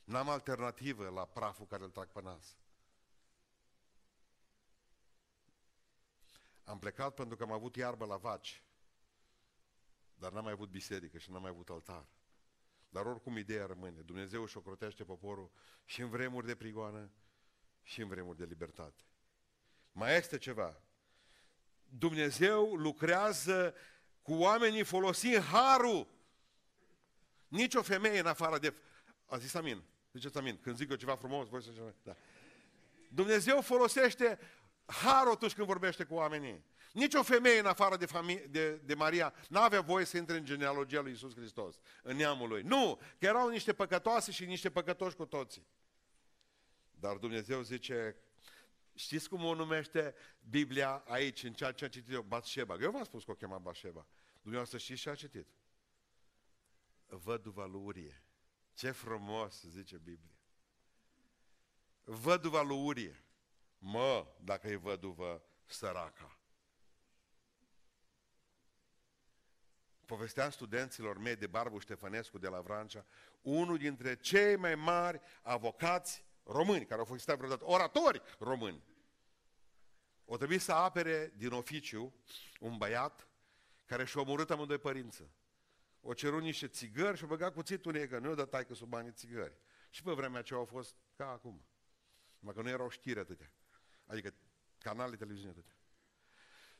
N-am alternativă la praful care îl trag pe nas. Am plecat pentru că am avut iarbă la vaci, dar n-am mai avut biserică și n-am mai avut altar. Dar oricum ideea rămâne. Dumnezeu își ocrotește poporul și în vremuri de prigoană și în vremuri de libertate. Mai este ceva. Dumnezeu lucrează cu oamenii folosind harul. Nici o femeie în afară de... A zis amin. Ziceți amin. Când zic eu ceva frumos, voi să da. Dumnezeu folosește harul atunci când vorbește cu oamenii. Nici o femeie în afară de, familie, de, de Maria n-avea voie să intre în genealogia lui Isus Hristos, în neamul lui. Nu, că erau niște păcătoase și niște păcătoși cu toții. Dar Dumnezeu zice, știți cum o numește Biblia aici, în ceea ce am citit eu, Batșeba? Eu v-am spus că o chema Batșeba. Dumnezeu să știți ce a citit? Văduva lui Urie. Ce frumos, zice Biblia. Văduva lui Urie. Mă, dacă e văduvă săraca. Povesteam studenților mei de Barbu Ștefănescu de la Vrancea, unul dintre cei mai mari avocați români, care au fost vreodată oratori români. O trebuie să apere din oficiu un băiat care și-a omorât amândoi părință. O cerut niște țigări și a băgat cuțitul în ei, că nu i-o dat taică sub banii țigări. Și pe vremea aceea au fost ca acum. Numai că nu erau știri atâtea. Adică canale de televiziune atâtea.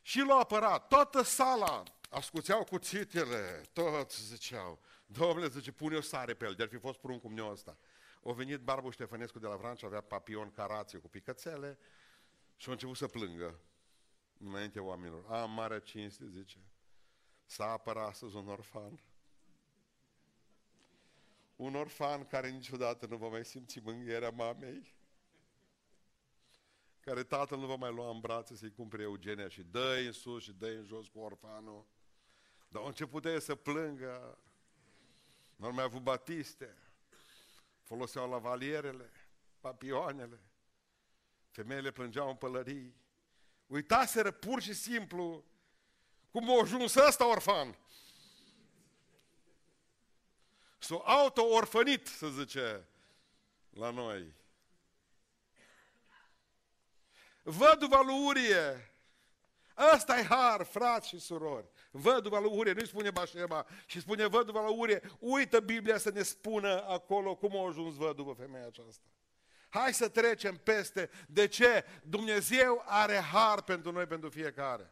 Și l-a apărat. Toată sala ascuțeau cuțitele, toți ziceau. Domnule, zice, pune o sare pe el, de-ar fi fost prun cum ne ăsta. O venit Barbu Ștefănescu de la Vrancea, avea papion carație cu picățele și a început să plângă înainte oamenilor. Am mare cinste, zice. S-a apărat astăzi un orfan. Un orfan care niciodată nu va mai simți mângherea mamei care tatăl nu va mai lua în brațe să-i cumpere Eugenia și dă în sus și dă în jos cu orfanul. Dar au început ei să plângă. Nu mai avut batiste. Foloseau lavalierele, papioanele. Femeile plângeau în pălării. Uitaseră pur și simplu cum a ajuns ăsta orfan. S-a auto-orfănit, să zice, la noi. Văduva lui Urie. Ăsta e har, frați și surori. Văduva lui Urie, nu-i spune Bașeba, și spune văduva lui Urie. Uită Biblia să ne spună acolo cum a ajuns văduvă femeia aceasta. Hai să trecem peste. De ce? Dumnezeu are har pentru noi, pentru fiecare.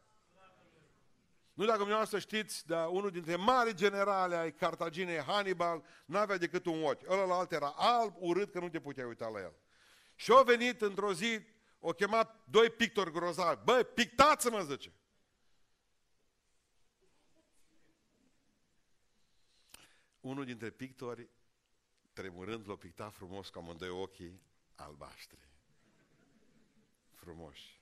Nu dacă dumneavoastră știți, dar unul dintre mari generale ai Cartaginei, Hannibal, n-avea decât un ochi. Ăla alt era alb, urât, că nu te puteai uita la el. Și a venit într-o zi o chemat doi pictori grozavi. Băi, pictați-mă, zice. Unul dintre pictori, tremurând, l-a pictat frumos cu amândoi ochii albaștri. Frumoși.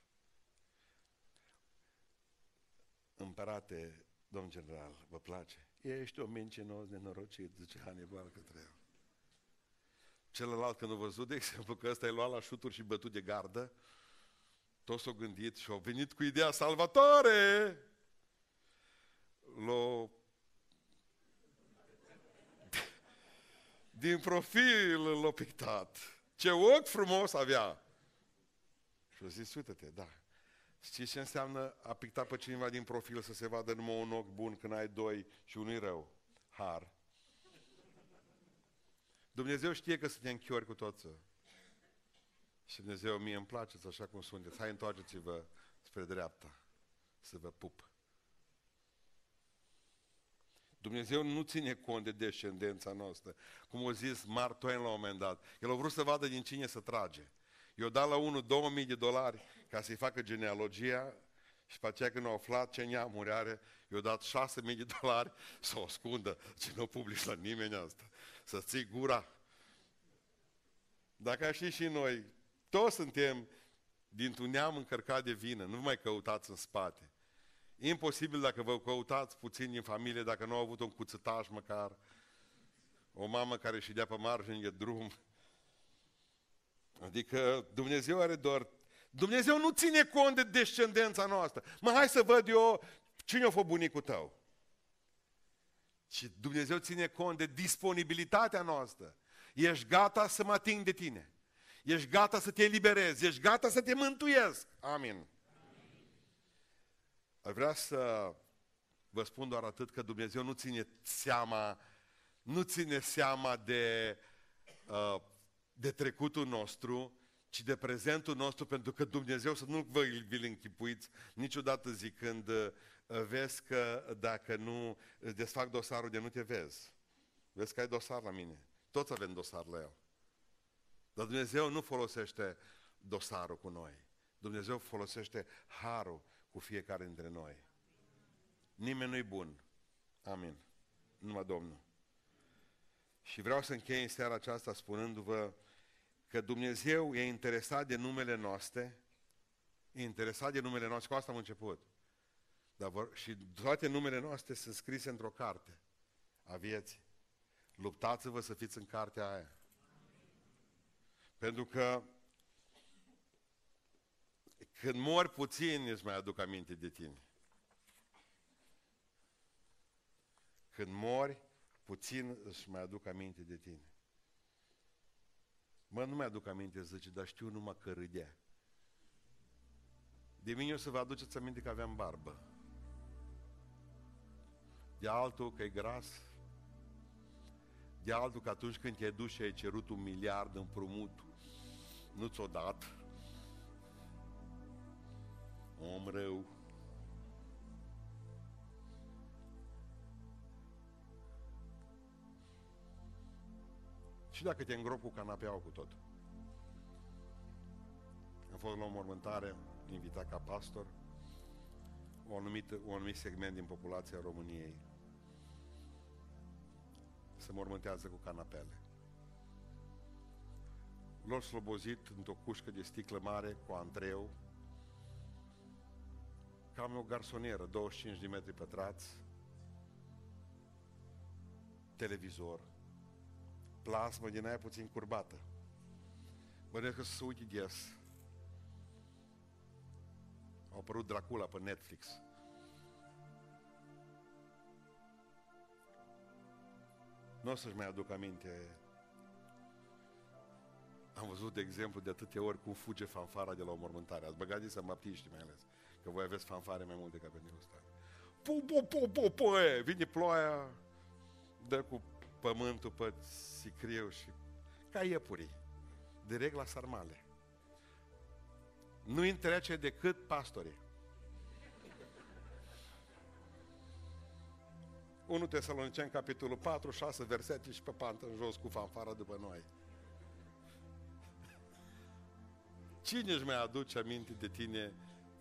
Împărate, domn general, vă place? Ești o mincinos nenorocit, zice Hannibal către el. Celălalt când a văzut, de exemplu, că ăsta e luat la șuturi și bătut de gardă, toți s-au gândit și au venit cu ideea salvatoare. L-o... Din profil l-a pictat. Ce ochi frumos avea! Și a zis, uite-te, da. Știi ce înseamnă a picta pe cineva din profil să se vadă numai un ochi bun când ai doi și unul rău? Har. Dumnezeu știe că suntem chiori cu toți. Și Dumnezeu, mie îmi place așa cum sunteți. Hai, întoarceți-vă spre dreapta, să vă pup. Dumnezeu nu ține cont de descendența noastră. Cum a zis Mark Twain la un moment dat. El a vrut să vadă din cine să trage. Eu dat la unul 2000 de dolari ca să-i facă genealogia și pe aceea când au aflat ce neamuri are, i-au dat 6.000 de dolari să o ascundă, ce nu publici la nimeni asta, să ții gura. Dacă ști și noi, toți suntem dintr-un neam încărcat de vină, nu mai căutați în spate. Imposibil dacă vă căutați puțin din familie, dacă nu au avut un cuțătaș măcar, o mamă care și dea pe margine de drum. Adică Dumnezeu are doar... Dumnezeu nu ține cont de descendența noastră. Mă, hai să văd eu cine a fost bunicul tău. Și Dumnezeu ține cont de disponibilitatea noastră. Ești gata să mă ating de tine. Ești gata să te eliberezi, ești gata să te mântuiesc. Amin. Ar vrea să vă spun doar atât că Dumnezeu nu ține seama, nu ține seama de, uh, de trecutul nostru, ci de prezentul nostru, pentru că Dumnezeu, să nu vă vi-l închipuiți niciodată zicând, uh, vezi că dacă nu desfac dosarul de nu te vezi. Vezi că ai dosar la mine. Toți avem dosar la el. Dar Dumnezeu nu folosește dosarul cu noi. Dumnezeu folosește harul cu fiecare dintre noi. Nimeni nu-i bun. Amin. Numai Domnul. Și vreau să închei în seara aceasta spunându-vă că Dumnezeu e interesat de numele noastre, e interesat de numele noastre, cu asta am început. Dar vor, și toate numele noastre sunt scrise într-o carte a vieții. Luptați-vă să fiți în cartea aia. Pentru că când mor puțin, îți mai aduc aminte de tine. Când mori, puțin își mai aduc aminte de tine. Mă, nu mi-aduc aminte, zice, dar știu numai că râdea. De mine o să vă aduceți aminte că aveam barbă. De altul că e gras. De altul că atunci când te-ai dus și ai cerut un miliard împrumut, nu ți-o dat. Om rău. Și dacă te îngrop cu canapeaua cu tot. Am fost la o mormântare, invitat ca pastor, o anumit, un anumit segment din populația României se mormântează cu canapele. Lor slobozit într-o cușcă de sticlă mare cu antreu, cam o garsonieră, 25 de metri pătrați, televizor, plasmă din aia puțin curbată. Bănuiesc că să uite des. Au apărut Dracula pe Netflix. Nu o să-și mai aduc aminte. Am văzut, de exemplu, de atâtea ori cum fuge fanfara de la o mormântare. Ați băgat să baptiști mai ales, că voi aveți fanfare mai multe ca Pentecostal. Pu, pu, pu, pu, pu, e, vine ploaia, dă cu pământul pe sicriu și ca iepurii, direct la sarmale. Nu întrece decât pastorii. 1 Tesaloniceni, capitolul 4, 6 versete și pe pantă în jos cu fanfara după noi. Cine își mai aduce aminte de tine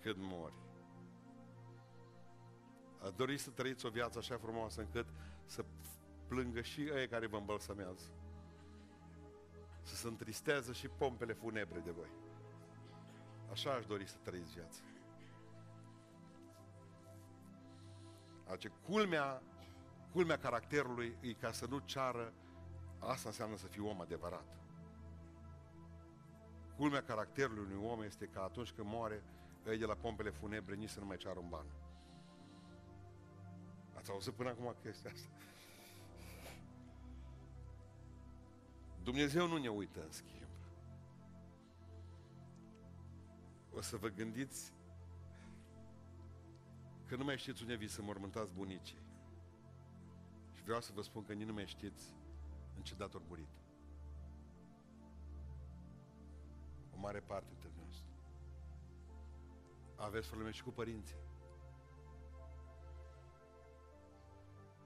când mori? A dori să trăiți o viață așa frumoasă încât să plângă și ei care vă îmbălsămează. Să se întristează și pompele funebre de voi. Așa aș dori să trăiți viața. Ace, culmea, culmea caracterului e ca să nu ceară, asta înseamnă să fii om adevărat. Culmea caracterului unui om este că atunci când moare, ei de la pompele funebre nici să nu mai ceară un ban. Ați auzit până acum chestia asta? Dumnezeu nu ne uită în schimb. O să vă gândiți că nu mai știți unde vi să mormântați bunicii. Și vreau să vă spun că nici nu mai știți în ce dat ori murit. O mare parte dintre noastre. Aveți probleme și cu părinții.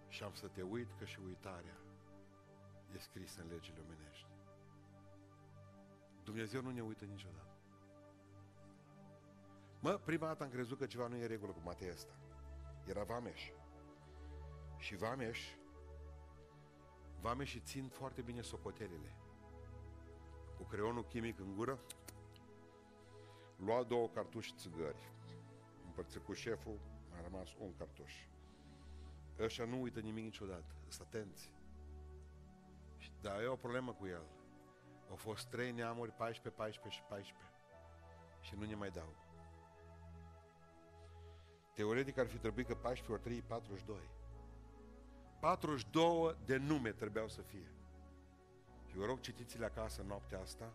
Și am să te uit că și uitarea e scrisă în legile omenești. Dumnezeu nu ne uită niciodată. Mă, prima dată am crezut că ceva nu e regulă cu Matei ăsta. Era Vameș. Și Vameș, Vameș țin foarte bine socotelile. Cu creionul chimic în gură, lua două cartuși țigări. Împărțit cu șeful, a rămas un cartuș. Ăștia nu uită nimic niciodată, sunt atenți. Dar e o problemă cu el. Au fost trei neamuri, 14, 14 și 14. Și nu ne mai dau. Teoretic ar fi trebuit că 14 ori 3 42. 42 de nume trebuiau să fie. Și vă rog, citiți-le acasă noaptea asta,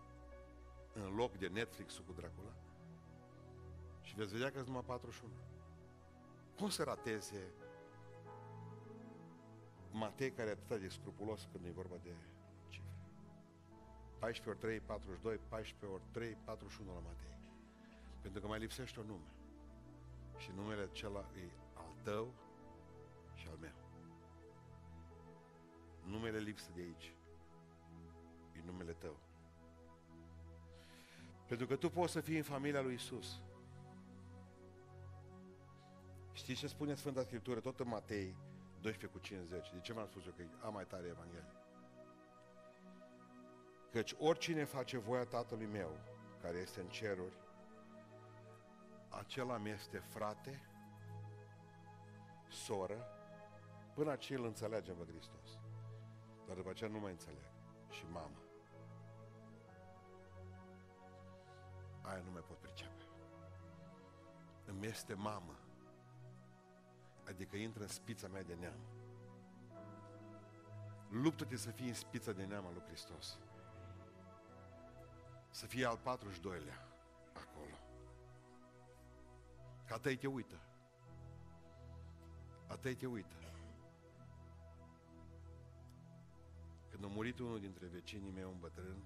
în loc de Netflix-ul cu Dracula, și veți vedea că sunt numai 41. Cum să rateze Matei care e atât de scrupulos când e vorba de cifre. 14 ori 3, 42, 14 ori 3, 41 la Matei. Pentru că mai lipsește un nume. Și numele acela e al tău și al meu. Numele lipsă de aici. E numele tău. Pentru că tu poți să fii în familia lui Isus. Știți ce spune Sfânta Scriptură, tot în Matei 12 cu 50. De ce m-am spus eu că am mai tare Evanghelie? Căci oricine face voia Tatălui meu, care este în ceruri, acela mi este frate, soră, până ce îl înțelegem pe Hristos. Dar după aceea nu mai înțeleg. Și mamă. Aia nu mai pot pricepe. Îmi este mamă. Adică intră în spița mea de neam. Luptă-te să fii în spița de neam al lui Hristos. Să fie al 42-lea acolo. Că atâi te uită. Atâi te uită. Când a murit unul dintre vecinii mei, un bătrân,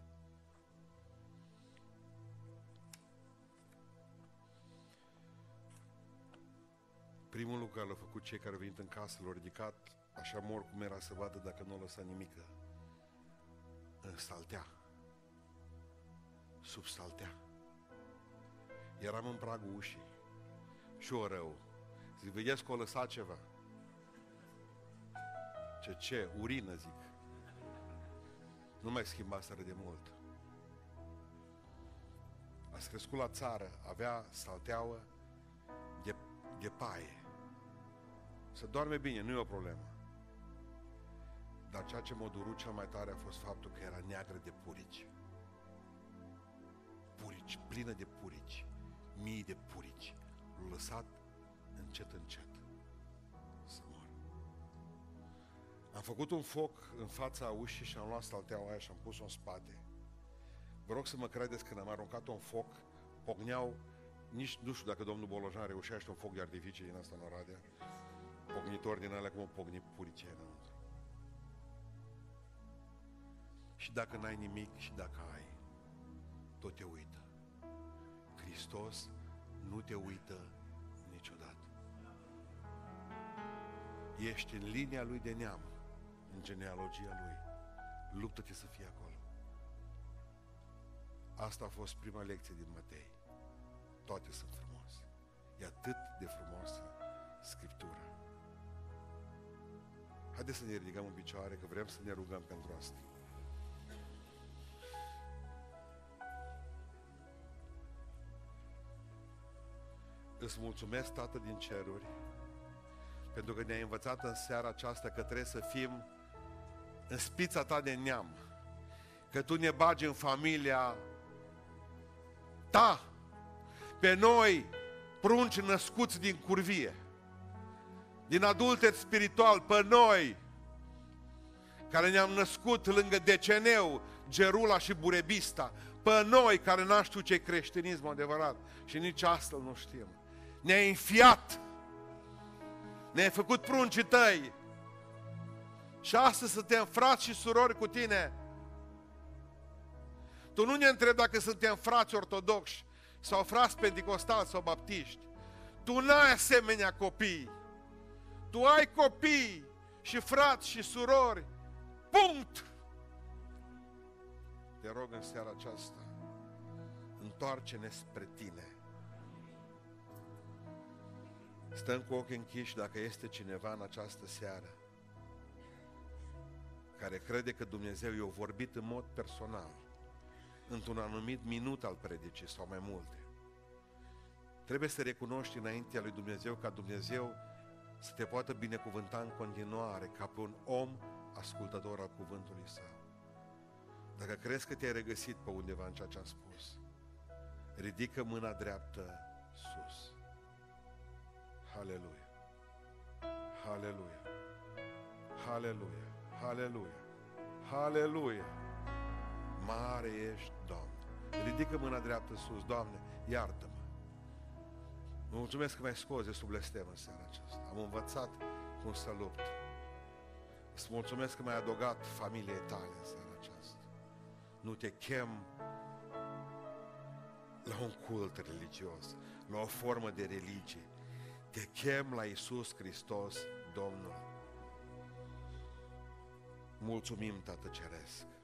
primul lucru care l-au făcut cei care au venit în casă, l-au ridicat așa mor cum era să vadă dacă nu o lăsa nimică. În saltea. Sub saltea. Eram în pragul ușii. Și o rău. Zic, vedeți că o lăsat ceva. Ce, ce? Urină, zic. Nu mai schimbaseră de mult. A crescut la țară, avea salteaua de, de paie. Să doarme bine, nu e o problemă. Dar ceea ce m-a durut cel mai tare a fost faptul că era neagră de purici. Purici, plină de purici. Mii de purici. L-a lăsat încet, încet să mor. Am făcut un foc în fața ușii și am luat stalteaua aia și am pus-o în spate. Vă rog să mă credeți, când am aruncat un foc, pogneau, nici nu știu dacă domnul Bolojan reușește un foc de artificii din asta în Oradea, pognitor din alea cum o pogni puricea înăuntru. Și dacă n-ai nimic și dacă ai, tot te uită. Hristos nu te uită niciodată. Ești în linia lui de neam, în genealogia lui. Luptă-te să fii acolo. Asta a fost prima lecție din Matei. Toate sunt frumoase. E atât de frumoasă Scriptura. Haideți să ne ridicăm în picioare, că vrem să ne rugăm pentru asta. Îți mulțumesc, Tată din ceruri, pentru că ne-ai învățat în seara aceasta că trebuie să fim în spița ta de neam, că tu ne bagi în familia ta, pe noi, prunci născuți din curvie, din adultet spiritual, pe noi, care ne-am născut lângă Deceneu, Gerula și Burebista, pe noi care n-am știut ce creștinism adevărat și nici astăzi nu știm ne-ai înfiat, ne-ai făcut pruncii tăi și astăzi suntem frați și surori cu tine. Tu nu ne întrebi dacă suntem frați ortodoxi sau frați pentecostali sau baptiști. Tu n-ai asemenea copii. Tu ai copii și frați și surori. Punct! Te rog în seara aceasta, întoarce-ne spre tine. Stăm cu ochii închiși dacă este cineva în această seară care crede că Dumnezeu i-a vorbit în mod personal, într-un anumit minut al predicii sau mai multe. Trebuie să recunoști înaintea lui Dumnezeu ca Dumnezeu să te poată binecuvânta în continuare ca pe un om ascultător al cuvântului său. Dacă crezi că te-ai regăsit pe undeva în ceea ce am spus, ridică mâna dreaptă sus. Haleluia. Haleluia. Haleluia. Haleluia. Haleluia. Mare ești, Doamne. Ridică mâna dreaptă sus, Doamne, iartă-mă. Mă mulțumesc că mi-ai scos de sub blestem în seara aceasta. Am învățat cum să lupt. Îți mulțumesc că mi-ai adăugat familiei tale în seara aceasta. Nu te chem la un cult religios, la o formă de religie, te chem la Iisus Hristos, Domnul. Mulțumim, Tată Ceresc.